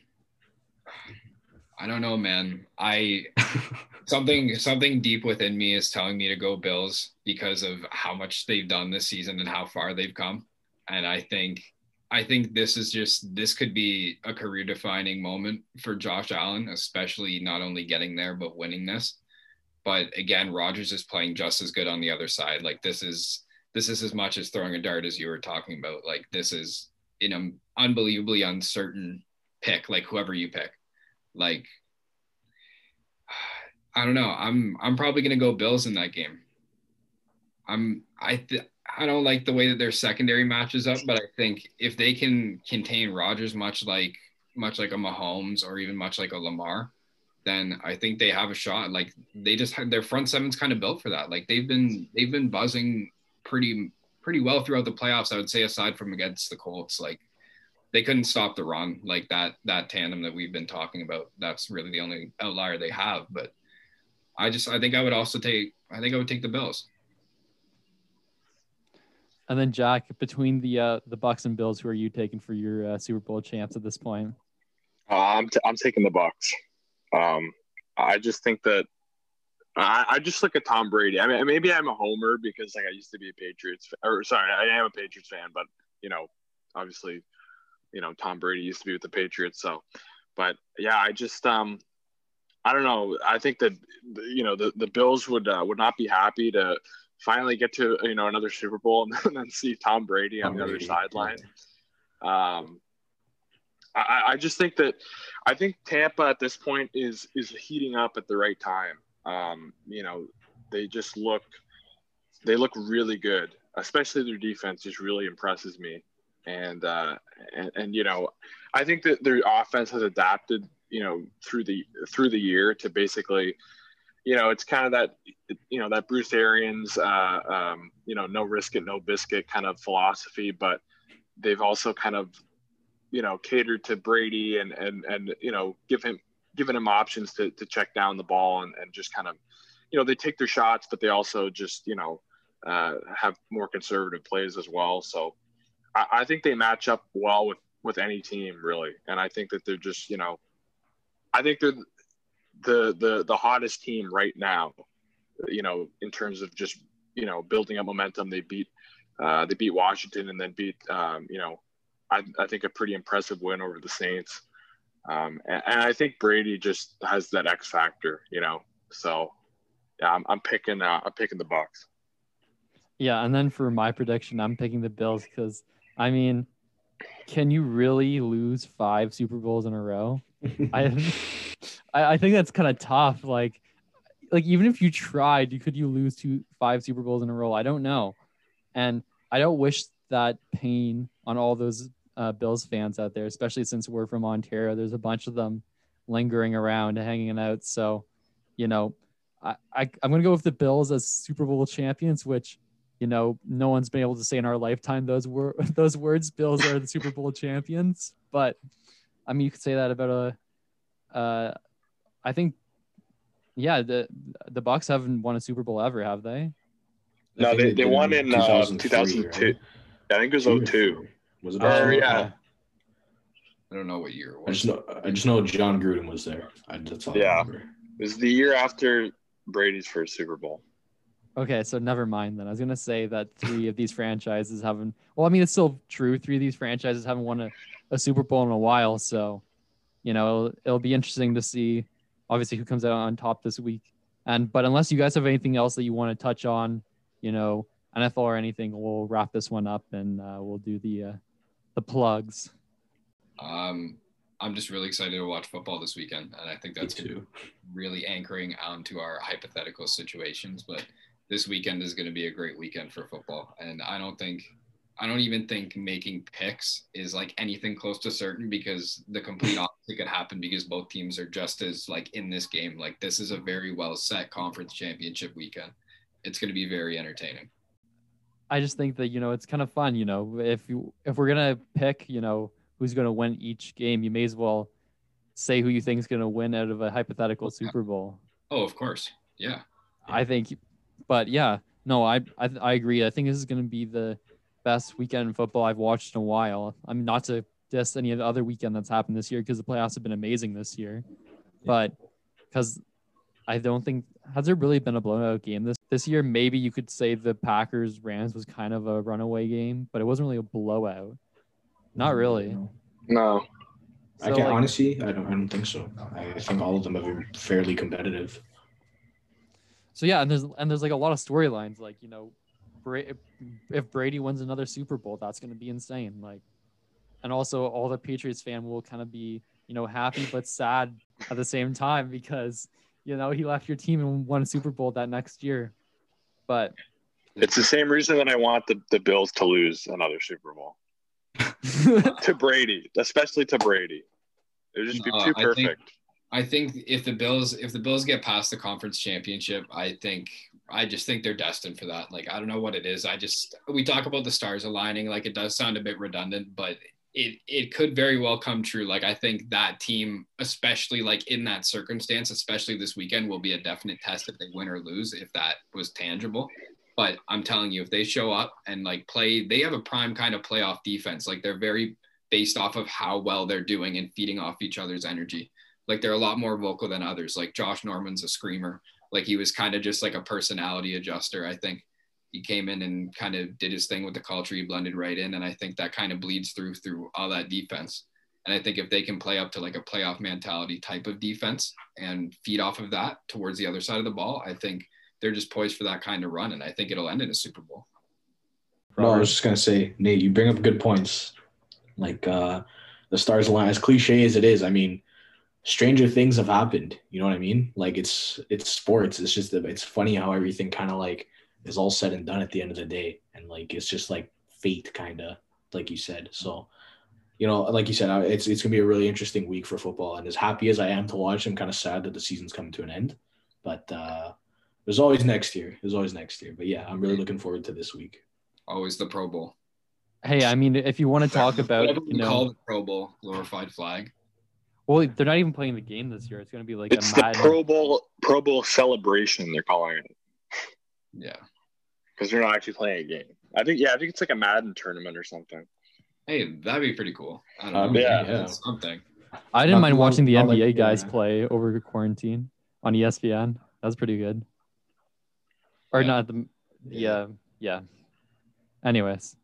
S2: I don't know, man. I something something deep within me is telling me to go Bills because of how much they've done this season and how far they've come. And I think I think this is just this could be a career defining moment for Josh Allen, especially not only getting there but winning this. But again, Rodgers is playing just as good on the other side. Like this is this is as much as throwing a dart as you were talking about. Like this is an unbelievably uncertain pick, like whoever you pick. Like I don't know. I'm I'm probably gonna go Bills in that game. I'm I th- I don't like the way that their secondary matches up, but I think if they can contain Rodgers much like much like a Mahomes or even much like a Lamar, then I think they have a shot. Like they just had their front seven's kind of built for that. Like they've been they've been buzzing pretty pretty well throughout the playoffs. I would say aside from against the Colts, like they couldn't stop the run like that that tandem that we've been talking about. That's really the only outlier they have. But I just I think I would also take I think I would take the Bills.
S1: and then Jack, between the uh, the Bucs and Bills, who are you taking for your uh, Super Bowl champs at this point?
S3: Uh, I'm, t- I'm taking the Bucs. Um, I just think that I, I just look at Tom Brady. I mean, maybe I'm a homer because like I used to be a Patriots, or sorry, I am a Patriots fan, but you know, obviously, you know, Tom Brady used to be with the Patriots. So, but yeah, I just um, I don't know. I think that you know the the Bills would uh, would not be happy to finally get to you know another Super Bowl and then see Tom Brady on
S4: Tom
S3: the other
S4: Brady.
S3: sideline. Um, I, I just think that I think Tampa at this point is is heating up at the right time. Um, you know, they just look they look really good, especially their defense just really impresses me. and uh, and, and you know, I think that their offense has adapted, you know, through the through the year to basically, you know, it's kind of that, you know, that Bruce Arians, uh, um, you know, no risk it, no biscuit kind of philosophy, but they've also kind of, you know, cater to Brady and and and you know, give him giving him options to to check down the ball and and just kind of, you know, they take their shots, but they also just, you know, uh, have more conservative plays as well. So I, I think they match up well with with any team really, and I think that they're just you know, I think they're the the the hottest team right now. You know, in terms of just you know building up momentum, they beat uh, they beat Washington and then beat um, you know I, I think a pretty impressive win over the Saints. Um, and, and, I think Brady just has that X factor, you know. So yeah, I'm, I'm picking uh, I'm picking the Bucs.
S1: Yeah, and then for my prediction, I'm picking the Bills because I mean, can you really lose five Super Bowls in a row? I, I think that's kind of tough. Like, like even if you tried, you could you lose two five Super Bowls in a row? I don't know, and I don't wish that pain on all those uh, Bills fans out there, especially since we're from Ontario. There's a bunch of them lingering around, hanging out. So, you know, I, I I'm gonna go with the Bills as Super Bowl champions, which you know, no one's been able to say in our lifetime those were those words. Bills are the Super Bowl champions, but I mean, you could say that about a. Uh, I think, yeah, the the Bucs haven't won a Super Bowl ever, have they?
S3: No, they, they won in 2002. Uh, right? I think it was 02.
S4: Was it?
S3: Oh, yeah.
S2: I don't know what year it was.
S4: I just know, I just know Jon Gruden was there. I, that's all
S3: yeah. It was the year after Brady's first Super Bowl.
S1: Okay, so never mind then. I was gonna say that three of these franchises haven't. Well, I mean, it's still true. Three of these franchises haven't won a, a Super Bowl in a while, so you know it'll, it'll be interesting to see, obviously, who comes out on top this week. And but unless you guys have anything else that you want to touch on, you know, NFL or anything, we'll wrap this one up and uh, we'll do the uh, the plugs.
S2: Um, I'm just really excited to watch football this weekend, and I think that's really anchoring onto our hypothetical situations, but this weekend is going to be a great weekend for football. And I don't think, I don't even think making picks is like anything close to certain because the complete opposite could happen because both teams are just as like in this game. Like this is a very well set conference championship weekend. It's going to be very entertaining.
S1: I just think that you know it's kind of fun. You know, if you if we're gonna pick, you know, who's gonna win each game, you may as well say who you think is gonna win out of a hypothetical Super Bowl.
S2: Oh, of course, yeah.
S1: I think but yeah, no, I I, I agree. I think this is to be the best weekend in football I've watched in a while. I mean, not to diss any of the other weekend that's happened this year because the playoffs have been amazing this year, but because I don't think has there really been a blowout game this this year. Maybe you could say the Packers Rams was kind of a runaway game, but it wasn't really a blowout. Not mm, really.
S3: No.
S4: So, I can like, honestly, I don't. I don't think so. I think all of them have been fairly competitive
S1: so yeah, and there's and there's like a lot of storylines. Like you know, if Brady wins another Super Bowl, that's going to be insane. Like, and also all the Patriots fan will kind of be you know happy but sad at the same time because you know he left your team and won a Super Bowl that next year. But
S3: it's the same reason that I want the, the Bills to lose another Super Bowl to Brady, especially to Brady. It would just be uh, too perfect.
S2: I think if the Bills if the Bills get past the conference championship, I think I just think they're destined for that. Like I don't know what it is. I just we talk about the stars aligning, like it does sound a bit redundant, but it it could very well come true. Like I think that team, especially like in that circumstance, especially this weekend, will be a definite test if they win or lose, if that was tangible. But I'm telling you, if they show up and like play, they have a prime kind of playoff defense. Like they're very based off of how well they're doing and feeding off each other's energy. Like they're a lot more vocal than others. Like Josh Norman's a screamer. Like he was kind of just like a personality adjuster. I think he came in and kind of did his thing with the culture. He blended right in, and I think that kind of bleeds through through all that defense. And I think if they can play up to like a playoff mentality type of defense and feed off of that towards the other side of the ball, I think they're just poised for that kind of run. And I think it'll end in a Super Bowl.
S4: No, I was just gonna say, Nate, you bring up good points. Like uh the stars align as cliche as it is. I mean, stranger things have happened. You know what I mean? Like it's it's sports. It's just it's funny how everything kind of like is all said and done at the end of the day, and like it's just like fate kind of like you said. So, you know, like you said, it's it's gonna be a really interesting week for football. And as happy as I am to watch, I'm kind of sad that the season's coming to an end. But uh, there's always next year. There's always next year. But yeah, I'm really looking forward to this week.
S2: Always the Pro Bowl.
S1: Hey, I mean, if you want to talk about, you know,
S2: call the Pro Bowl glorified flag.
S1: Well, they're not even playing the game this year. It's going to be like
S3: it's the Pro Bowl Pro Bowl celebration. They're calling it.
S2: Yeah,
S3: because you're not actually playing a game. I think yeah, I think it's like a Madden tournament or something.
S2: Hey, that'd be pretty cool. I don't
S3: um,
S2: know.
S3: Yeah,
S2: yeah. something.
S1: I didn't not, mind watching the NBA like, guys yeah. play over quarantine on ESPN. That was pretty good. Or yeah. not the yeah yeah. Anyways,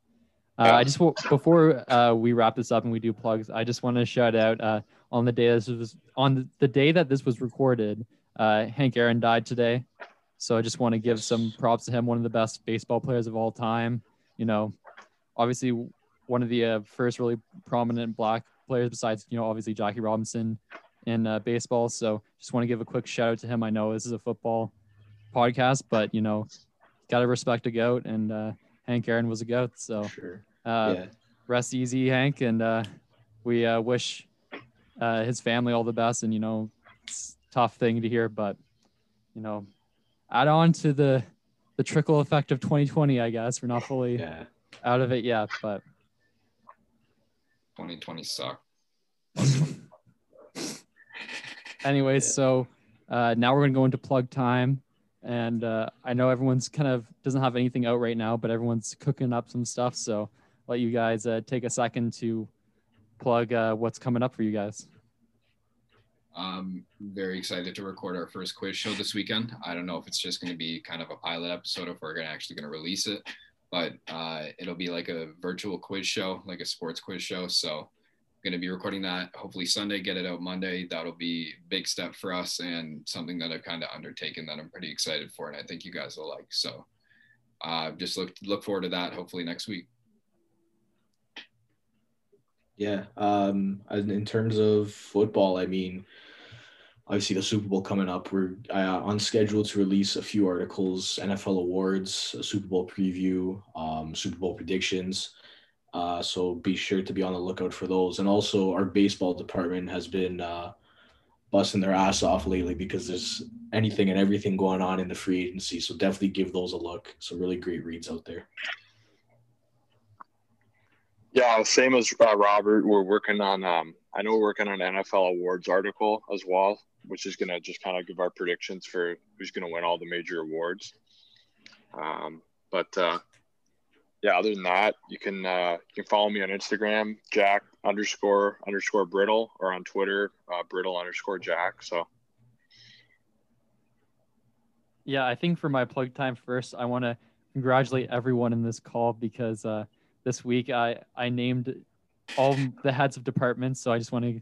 S1: uh, I just before uh, we wrap this up and we do plugs, I just want to shout out uh, on the day this was on the day that this was recorded. Uh, Hank Aaron died today, so I just want to give some props to him. One of the best baseball players of all time. You know, obviously one of the uh, first really prominent black players besides you know obviously Jackie Robinson in uh, baseball. So just want to give a quick shout out to him. I know this is a football podcast, but you know, gotta respect a goat, and Hank Aaron was a goat. So.
S4: Sure.
S1: Uh, yeah. Rest easy, Hank, and uh, we uh, wish uh, his family all the best. And you know, it's tough thing to hear, but you know, add on to the the trickle effect of 2020. I guess we're not fully
S4: yeah.
S1: out of it yet, but
S2: 2020 sucked.
S1: Anyways, yeah. so uh, now we're gonna go into plug time and uh, I know everyone's kind of doesn't have anything out right now, but everyone's cooking up some stuff. So I'll let you guys uh, take a second to plug uh, what's coming up for you guys.
S2: I'm very excited to record our first quiz show this weekend. I don't know if it's just going to be kind of a pilot episode, if we're to actually going to release it, but uh, it'll be like a virtual quiz show, like a sports quiz show. So going to be recording that hopefully Sunday, get it out Monday. That'll be big step for us and something that I've kind of undertaken that I'm pretty excited for, and I think you guys will like. So uh, just look look forward to that. Hopefully next week.
S4: Yeah. Um, in terms of football, I mean, obviously the Super Bowl coming up. We're uh, on schedule to release a few articles, NFL awards, a Super Bowl preview, um, Super Bowl predictions. Uh, so be sure to be on the lookout for those. And also, our baseball department has been uh, busting their ass off lately because there's anything and everything going on in the free agency. So definitely give those a look. Some really great reads out there.
S3: Yeah, same as uh, Robert. We're working on. Um, I know we're working on an NFL awards article as well, which is going to just kind of give our predictions for who's going to win all the major awards. Um, but uh, yeah, other than that, you can uh, you can follow me on Instagram, Jack underscore underscore Brittle, or on Twitter, uh, Brittle underscore Jack. So.
S1: Yeah, I think for my plug time first, I want to congratulate everyone in this call because uh, this week. I I named all the heads of departments, so I just want to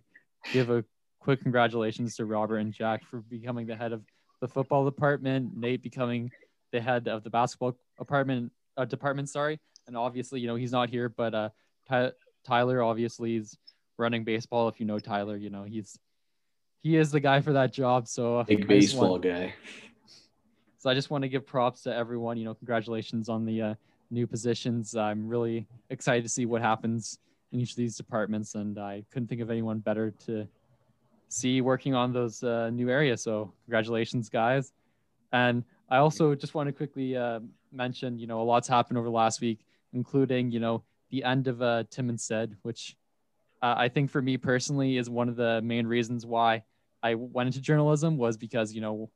S1: give a quick congratulations to Robert and Jack for becoming the head of the football department. Nate becoming the head of the basketball department. Uh, department, sorry, and obviously, you know he's not here, but uh, Ty- Tyler obviously is running baseball. If you know Tyler, you know he's he is the guy for that job. So
S4: big baseball want, guy.
S1: So I just want to give props to everyone. You know, congratulations on the uh, new positions. I'm really excited to see what happens in each of these departments, and I couldn't think of anyone better to see working on those uh, new areas. So congratulations, guys! And I also just want to quickly uh, mention, you know, a lot's happened over the last week, including, you know, the end of uh, Tim and Sid, which uh, I think for me personally is one of the main reasons why I went into journalism was because, you know,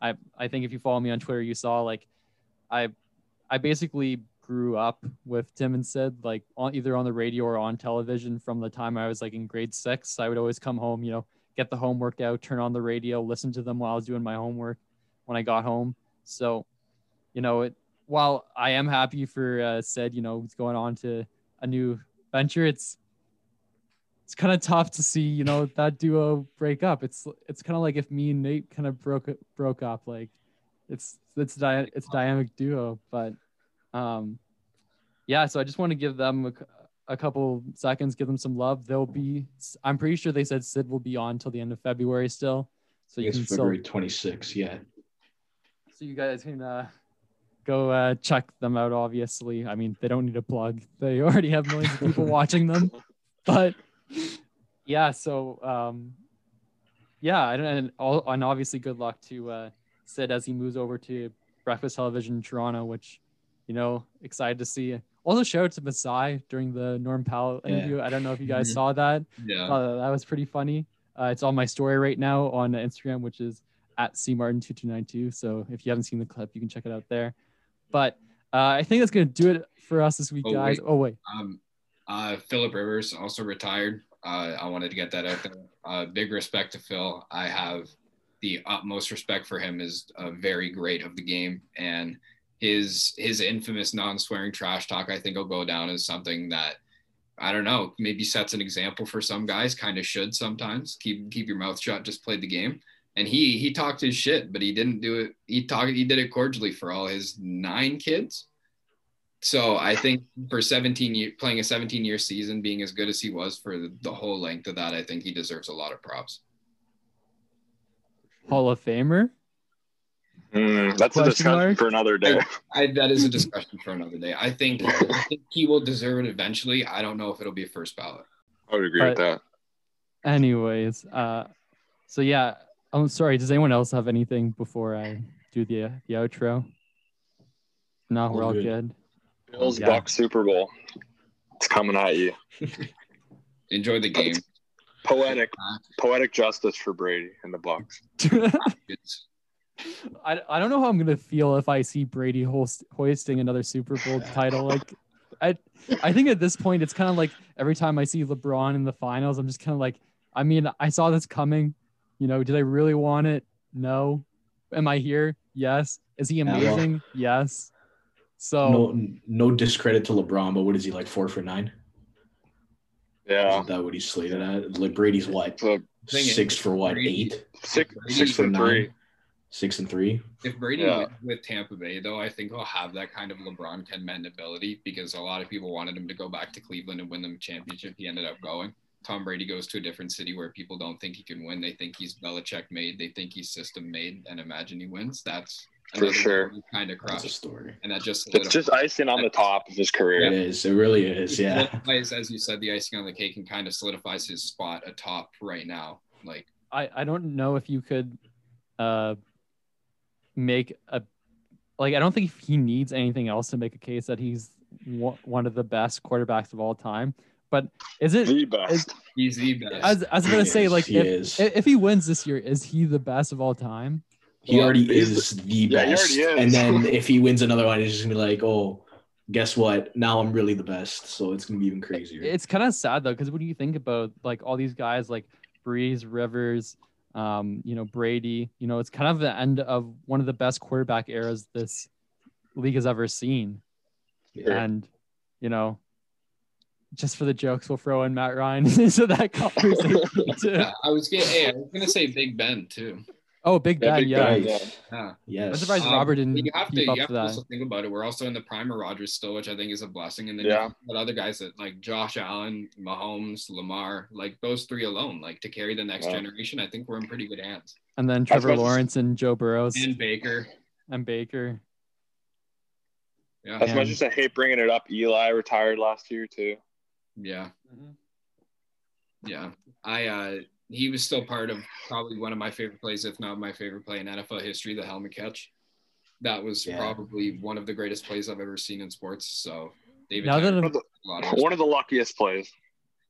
S1: I I think if you follow me on Twitter, you saw like I I basically grew up with Tim and Sid, like on, either on the radio or on television from the time I was like in grade six. I would always come home, you know, get the homework out, turn on the radio, listen to them while I was doing my homework when I got home. So, you know, it, while I am happy for uh, Sid, you know, going on to a new venture. It's it's kind of tough to see, you know, that duo break up. It's it's kind of like if me and Nate kind of broke broke up. Like, it's it's di- it's a dynamic duo, but um, yeah, so I just want to give them a, a couple seconds, give them some love. They'll be, I'm pretty sure they said Sid will be on till the end of February still.
S4: So you can February still, 26, yeah.
S1: So you guys can uh, go uh, check them out. Obviously, I mean they don't need a plug; they already have millions of people watching them. But yeah, so um, yeah, and and, all, and obviously good luck to uh, Sid as he moves over to Breakfast Television in Toronto, which you know excited to see. Also, shout out to Masai during the Norm Powell interview. I don't know if you guys
S2: Mhm.
S1: saw that.
S2: Yeah.
S1: Uh, that was pretty funny. Uh, it's on my story right now on Instagram, which is at cmartin2292. So if you haven't seen the clip, you can check it out there. But uh, I think that's going to do it for us this week,
S2: Oh,
S1: guys.
S2: wait.
S1: Oh, wait.
S2: Um, uh, Philip Rivers also retired. Uh, I wanted to get that out there. Uh, big respect to Phil. I have the utmost respect for him as a very great of the game, and his his infamous non-swearing trash talk. I think will go down as something that I don't know. Maybe sets an example for some guys. Kind of should sometimes keep keep your mouth shut. Just play the game. And he he talked his shit, but he didn't do it. He talked. He did it cordially for all his nine kids. So I think for 17 year, playing a 17 year season, being as good as he was for the, the whole length of that, I think he deserves a lot of props.
S1: Hall of Famer.
S3: Mm, that's a discussion
S1: mark?
S3: for another day.
S2: I, that is a discussion for another day. I think, I think he will deserve it eventually. I don't know if it'll be a first ballot.
S3: I would agree with that.
S1: Anyways, uh, so yeah, I'm sorry. Does anyone else have anything before I do the the outro? No,
S4: All
S1: we're all
S4: good.
S1: good.
S3: Bills
S1: Yeah.
S3: Bucs Super Bowl. It's coming at you.
S2: Enjoy the game.
S3: Poetic, poetic justice for Brady and the Bucs.
S2: It's-
S1: I, I don't know how I'm gonna feel if I see Brady host, hoisting another Super Bowl title. Like, I I think at this point it's kind of like every time I see LeBron in the finals, I'm just kind of like, I mean, I saw this coming. You know, did I really want it? No. Am I here? Yes. Is he
S4: well-
S1: amazing? yes. So
S4: No, no discredit to LeBron, but what is he like four for nine?
S3: Yeah.
S4: Isn't that what he's slated at? Like Brady's what
S3: So
S2: is,
S4: six for what
S2: Brady-
S4: eight,
S3: six, six
S4: for
S3: and
S4: nine,
S3: three.
S4: Six and three.
S2: If Brady
S3: Yeah.
S2: wins with Tampa Bay, though, I think he'll have that kind of LeBron Ken Men ability because a lot of people wanted him to go back to Cleveland and win them a championship. He ended up going. Tom Brady goes to a different city where people don't think he can win. They think he's Belichick made. They think he's system made, and imagine he wins. That's
S3: For sure.
S2: kind of
S4: That's a story.
S2: and that just
S3: It's just icing on the top of his career.
S4: It is. It really is. Yeah.
S2: solidifies, as you said, the icing on the cake and kind of solidifies his spot atop right now. Like
S1: I, I don't know if you could uh make a like I don't think he needs anything else to make a case that he's one one of the best quarterbacks of all time. But is it
S3: The best.
S2: he's the best.
S1: as I was gonna
S4: He
S1: say
S4: is,
S1: like
S4: he
S1: if,
S4: is.
S1: if if he wins this year, is he the best of all time?
S4: He
S2: Well,
S4: already is the
S3: yeah,
S4: best.
S3: already is.
S4: And then if he wins another one, it's just gonna be like, oh, guess what? Now I'm really the best. So it's gonna be even crazier.
S1: It's kind of sad though, because what do you think about like all these guys like Brees, Rivers, um, you know, Brady? You know, it's kind of the end of one of the best quarterback eras this league has ever seen.
S3: Yeah.
S1: And you know, just for the jokes, we'll throw in Matt Ryan into that conversation too.
S2: Yeah, I was gonna, hey, I was gonna say Big Ben too.
S1: Oh, Big
S3: Yeah,
S1: Ben,
S3: Big
S1: yeah.
S3: Ben.
S4: Right.
S2: Yeah.
S4: Yes.
S1: I'm surprised
S2: Um,
S1: Robert didn't
S2: you have to,
S1: keep
S2: you
S1: up
S2: have
S1: to
S2: to
S1: that.
S2: also think about it. We're also in the prime of Rodgers still, which I think is a blessing. And then
S3: Yeah.
S2: you other guys that like Josh Allen, Mahomes, Lamar, like those three alone, like to carry the next
S3: Wow.
S2: generation. I think we're in pretty good hands.
S1: And then Trevor
S3: about to-
S1: Lawrence and Joe Burrows
S2: And Baker,
S1: and Baker.
S2: yeah,
S3: As much as I hate bringing it up, Eli retired last year too.
S2: yeah, yeah. I uh he was still part of probably one of my favorite plays, if not my favorite play in NFL history, the helmet catch. That was
S4: Yeah.
S2: probably one of the greatest plays I've ever seen in sports. So David,
S1: Now that
S2: Tyree-
S1: I'm-
S2: a lot of
S3: One of the luckiest plays.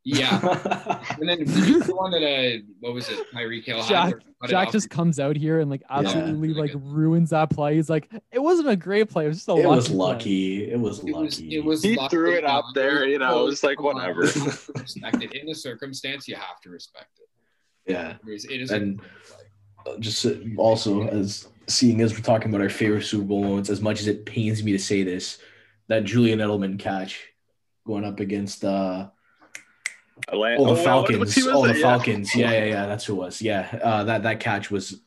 S2: yeah. And then the one that uh, what was it? Tyreek Hill
S1: Jack-
S2: where he cut it
S1: Jack just comes out here and like absolutely
S2: Really
S1: like
S2: good.
S1: ruins that play. He's like, it wasn't a great play. It was just a
S4: it was lucky. It was
S2: It was
S4: lucky.
S2: it was
S3: He
S2: lucky,
S3: threw it out there, you know, it was like, whatever.
S2: Respect it in the circumstance. You have to respect it.
S4: Yeah.
S2: It is, it is
S4: And-
S2: a
S4: just also as seeing as we're talking about our favorite Super Bowl moments, as much as it pains me to say this, that Julian Edelman catch going up against uh
S3: Atlanta.
S4: oh the
S3: wow, what-
S4: Falcons.
S3: what team was
S4: Oh the?
S3: Yeah.
S4: Falcons. Yeah, yeah, yeah. That's who it was. Yeah. Uh that that catch was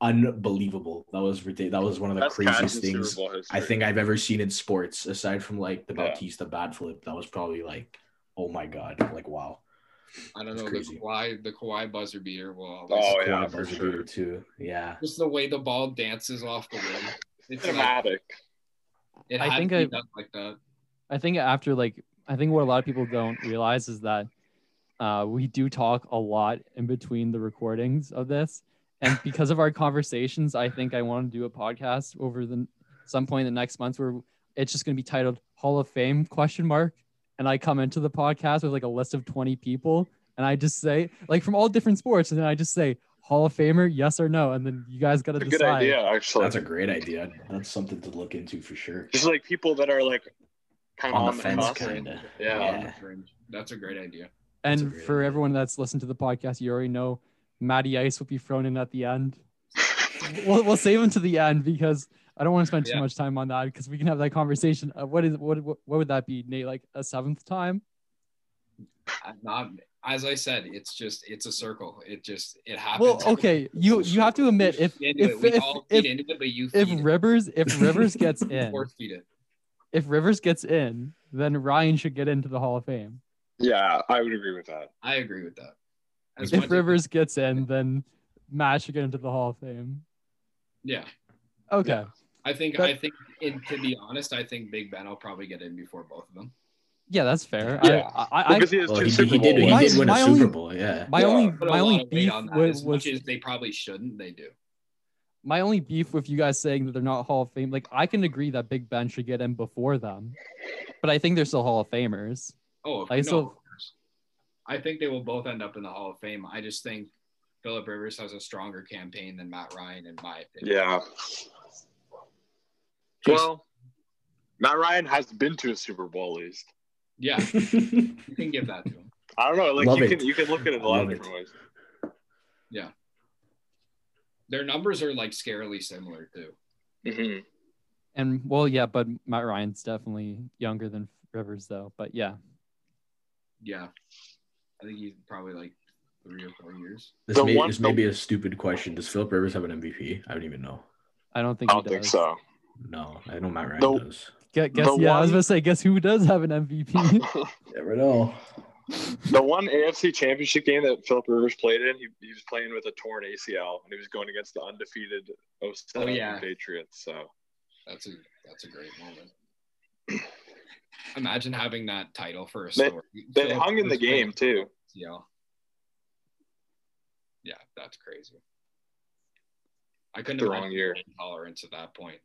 S4: unbelievable. That was ridiculous. That was one of the
S3: Best catch in
S4: craziest things I think I've ever seen in sports, aside from like the
S3: Yeah.
S4: Bautista bad flip. That was probably like, oh my god, like wow.
S2: I don't know the Kawhi the Kawhi buzzer beater will always
S3: Oh,
S4: Kawhi
S3: yeah, for
S4: buzzer
S3: sure.
S4: beater, too. Yeah.
S2: just the way the ball dances off the rim. It's like,
S3: cinematic.
S2: It
S1: I think
S2: to be
S1: I-
S2: done like that.
S1: I think after like I think what a lot of people don't realize is that uh, we do talk a lot in between the recordings of this, and because of our conversations, I think I want to do a podcast over the some point in the next month where it's just going to be titled Hall of Fame question mark, and I come into the podcast with like a list of twenty people, and I just say like from all different sports, and then I just say Hall of Famer, yes or no, and then you guys got to
S3: It's a
S1: decide.
S3: good idea, actually.
S4: That's a great idea. That's something to look into for sure.
S3: Just like people that are like kind of
S4: On
S3: on,
S4: the fence, kind of.
S3: Yeah.
S4: Yeah.
S2: That's a great idea.
S1: And
S4: great
S1: for
S4: idea.
S1: everyone that's listened to the podcast, you already know Matty Ice will be thrown in at the end. we'll, we'll save him to the end because I don't want to spend too
S2: Yeah.
S1: much time on that because we can have that conversation. Uh, what is what, what what would that be, Nate? Like a seventh time?
S2: I'm Not as I said, it's just it's a circle. It just it happens.
S1: Well, okay, you you have to admit if
S2: We feed into
S1: if if, if,
S2: it, but you
S1: if
S2: feed it.
S1: Rivers if Rivers gets in
S2: feed it.
S1: if Rivers gets in, then Ryan should get into the Hall of Fame.
S3: yeah, I would agree with that.
S2: I agree with that. As
S1: If Rivers gets in, then Matt should get into the Hall of Fame.
S2: yeah,
S1: Okay.
S2: I think
S1: That-
S2: I think in, to be honest, I think Big Ben will probably get in before both of them.
S1: Yeah, that's fair.
S3: Yeah.
S1: I, I, I,
S3: because he has
S4: Well,
S3: two
S4: he,
S3: Super
S4: he did. He
S1: My-
S4: did win a
S1: my
S4: Super
S1: only-
S4: Bowl. Yeah.
S1: my
S3: Yeah,
S1: only my only beef
S2: on that.
S1: was,
S2: as
S1: was
S2: as they probably shouldn't. They do.
S1: my only beef with you guys saying that they're not Hall of Fame. Like I can agree that Big Ben should get in before them, but I think they're still Hall of Famers.
S2: Oh,
S1: I
S2: no,
S1: still-
S2: of course. I think they will both end up in the Hall of Fame. I just think Philip Rivers has a stronger campaign than Matt Ryan, in my opinion.
S3: Yeah.
S2: Just-
S3: Well, Matt Ryan has been to a Super Bowl at least.
S2: yeah, you can give that to him.
S3: I don't know. Like
S4: Love
S3: you
S4: it.
S3: can you can look at it a lot of
S4: Love it.
S3: different ways. Yeah.
S2: Their numbers are like scarily similar too.
S3: hmm
S1: And well, yeah, but Matt Ryan's definitely younger than Rivers, though. But yeah,
S2: Yeah, I think he's probably like three or four years.
S4: This
S3: The
S4: may,
S3: one-
S4: this may be a stupid question. Does Philip Rivers have an MVP? I don't even know.
S1: I don't think
S3: I don't think
S1: does.
S3: so.
S4: No, I know Matt Ryan
S3: The-
S4: does.
S1: Guess, guess
S3: The
S1: yeah, I was gonna say, guess who does have an MVP?
S4: Never know.
S3: the one AFC Championship game that Philip Rivers played in, he, he was playing with a torn ACL, and he was going against the undefeated 07
S2: Oh, yeah.
S3: Patriots. So
S2: That's a that's a great moment. Imagine having that title for a
S3: They-
S2: story.
S3: they
S2: Philip
S3: hung in the game too.
S2: Yeah. Yeah, that's crazy. I couldn't
S3: The wrong year.
S2: tolerance at that point.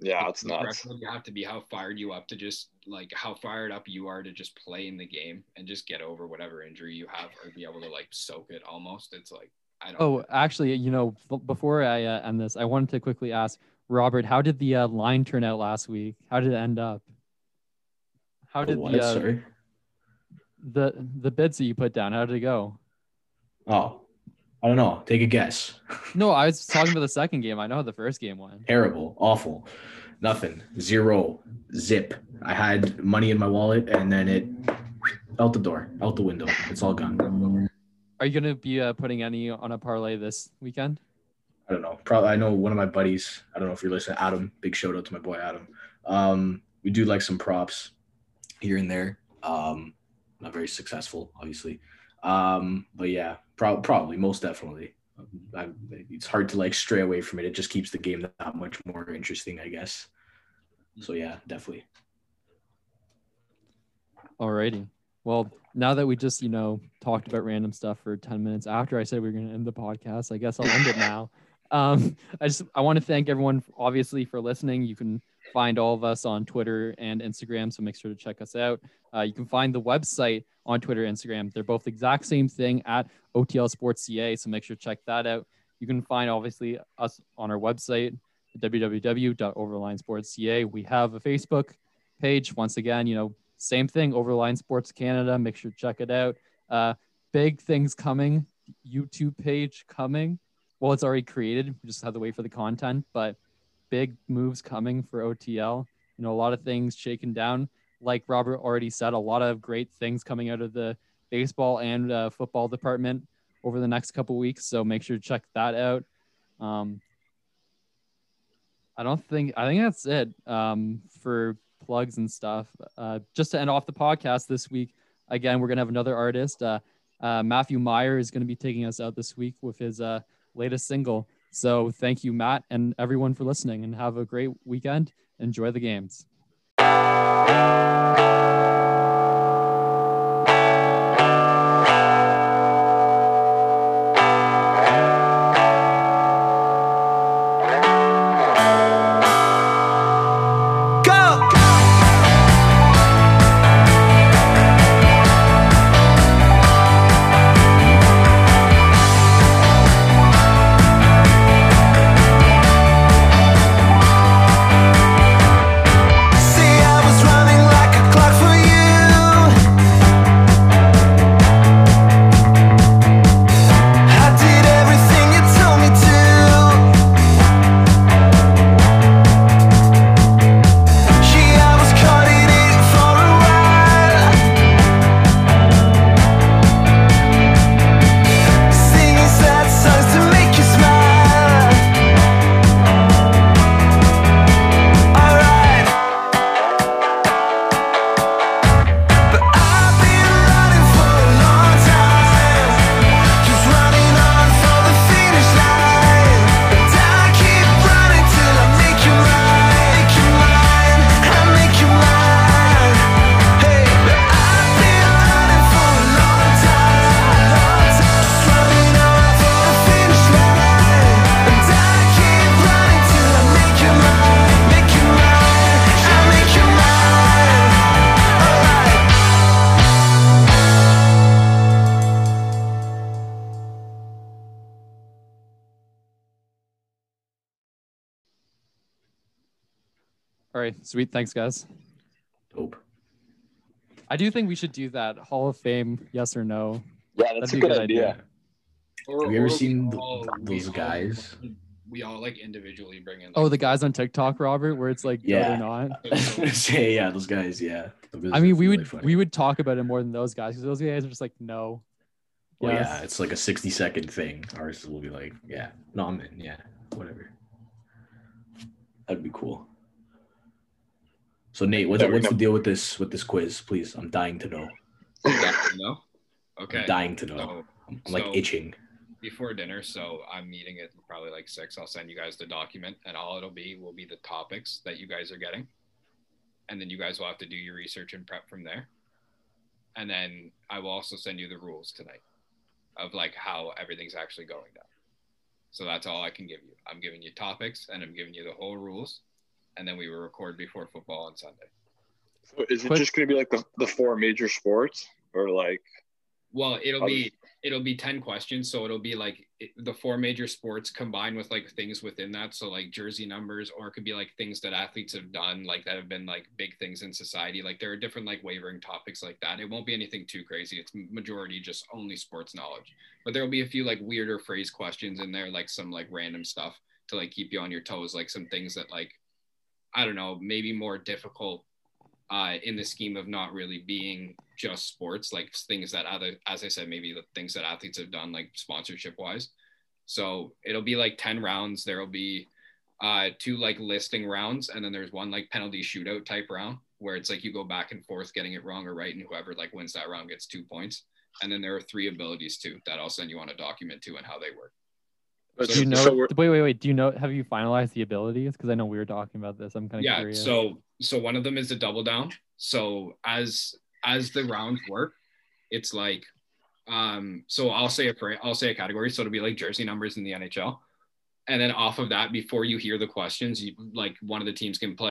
S3: Yeah,
S2: Like,
S3: it's
S2: the
S3: nuts.
S2: threshold You have to be how fired you up to just like how fired up you are to just play in the game and just get over whatever injury you have or be able to like soak it almost. It's like I don't.
S1: oh, actually, you know, b- before I uh, end this, I wanted to quickly ask Robert, how did the uh, line turn out last week? How did it end up? How did
S4: what?
S1: the uh, the the bids that you put down? How did it go?
S4: Oh, I don't know. Take a guess.
S1: No, I was talking about the second game. I know how the first game went.
S4: Terrible. Awful. Nothing. Zero. Zip. I had money in my wallet and then it out the door, out the window. It's all gone.
S1: Are you gonna be uh, putting any on a parlay this weekend?
S4: I don't know. Probably I know one of my buddies. I don't know if you're listening. Adam. Big shout out to my boy Adam. Um, we do like some props here and there. Um, not very successful, obviously. Um, but yeah, pro- probably most definitely. I, it's hard to like stray away from it. It just keeps the game that much more interesting, I guess. So yeah, definitely.
S1: Alrighty. Well, now that we just, you know, talked about random stuff for 10 minutes after I said we were going to end the podcast, I guess I'll end it now. Um, I just, I want to thank everyone, obviously, for listening. You can find all of us on Twitter and Instagram, so make sure to check us out. Uh, you can find the website on Twitter Instagram. They're both the exact same thing at OTL Sports CA, so make sure to check that out. You can find, obviously, us on our website, www.overlinesportsca. We have a Facebook page. Once again, you know, same thing, Overline Sports Canada. Make sure to check it out. Uh, big things coming. YouTube page coming. Well, it's already created. We just have to wait for the content, but big moves coming for OTL. You know, a lot of things shaken down. Like Robert already said, a lot of great things coming out of the baseball and uh, football department over the next couple weeks. So make sure to check that out. Um, I don't think I think that's it um, for plugs and stuff. Uh, just to end off the podcast this week, again, we're gonna have another artist. Uh, uh, Matthew Meyer is gonna be taking us out this week with his uh, latest single. So thank you, Matt, and everyone for listening, and have a great weekend.
S5: Enjoy the games. Sweet. Thanks, guys.
S4: Dope.
S5: I do think we should do that Hall of Fame, yes or no.
S3: Yeah, that's
S5: That'd
S3: a
S5: be
S3: good, idea.
S2: Or,
S4: Have you ever seen th-
S2: all- we
S4: those
S2: all-
S4: guys?
S2: we all like individually bring in. Like,
S5: Oh, the guys on TikTok, Robert, where it's like, yeah,
S4: Yeah.
S5: they're not.
S4: I say yeah, those guys. Yeah. Those
S5: I mean, we
S4: really
S5: would
S4: funny.
S5: we would talk about it more than those guys because those guys are just like, no.
S4: Well,
S5: Yes.
S4: yeah, it's like a sixty second thing. Ours will be like, yeah, no, I'm in. Yeah, whatever. That'd be cool. So Nate, what's what's the deal with this with this quiz? Please, I'm dying to know.
S2: no. Okay.
S4: I'm dying to know.
S2: So
S4: I'm, I'm like
S2: so-
S4: itching.
S2: before dinner, so I'm meeting at probably like six. I'll send you guys the document, and all it'll be will be the topics that you guys are getting, and then you guys will have to do your research and prep from there. And then I will also send you the rules tonight of like how everything's actually going down. So that's all I can give you. I'm giving you topics and I'm giving you the whole rules, and then we will record before football on Sunday.
S3: So is it
S5: Quick-
S3: just going to be like the, the four major sports or like
S2: Well, it'll
S3: How
S2: be it'll be 10 questions so it'll be like it, the four major sports combined with like things within that. So like jersey numbers or it could be like things that athletes have done like that have been like big things in society. Like there are different like wavering topics like that. It won't be anything too crazy. It's majority just only sports knowledge. But there'll be a few like weirder phrase questions in there like some like random stuff to like keep you on your toes like some things that like i don't know maybe more difficult uh, in the scheme of not really being just sports, like things that other, as I said, maybe the things that athletes have done, like sponsorship wise. So it'll be like 10 rounds. There'll be uh, two like listing rounds, and then there's one like penalty shootout type round where it's like you go back and forth getting it wrong or right, and whoever like wins that round gets two points. And then there are three abilities too that I'll send you on a document too and how they work.
S3: But
S5: Do you know?
S3: so
S5: wait, wait, wait. Do you know? Have you finalized the abilities? Because I know we were talking about this. I'm kind of
S2: yeah
S5: curious.
S2: so so one of them is a double down so as as the rounds work it's like um so i'll say a i'll say a category so it'll be like jersey numbers in the nhl and then off of that before you hear the questions you like one of the teams can play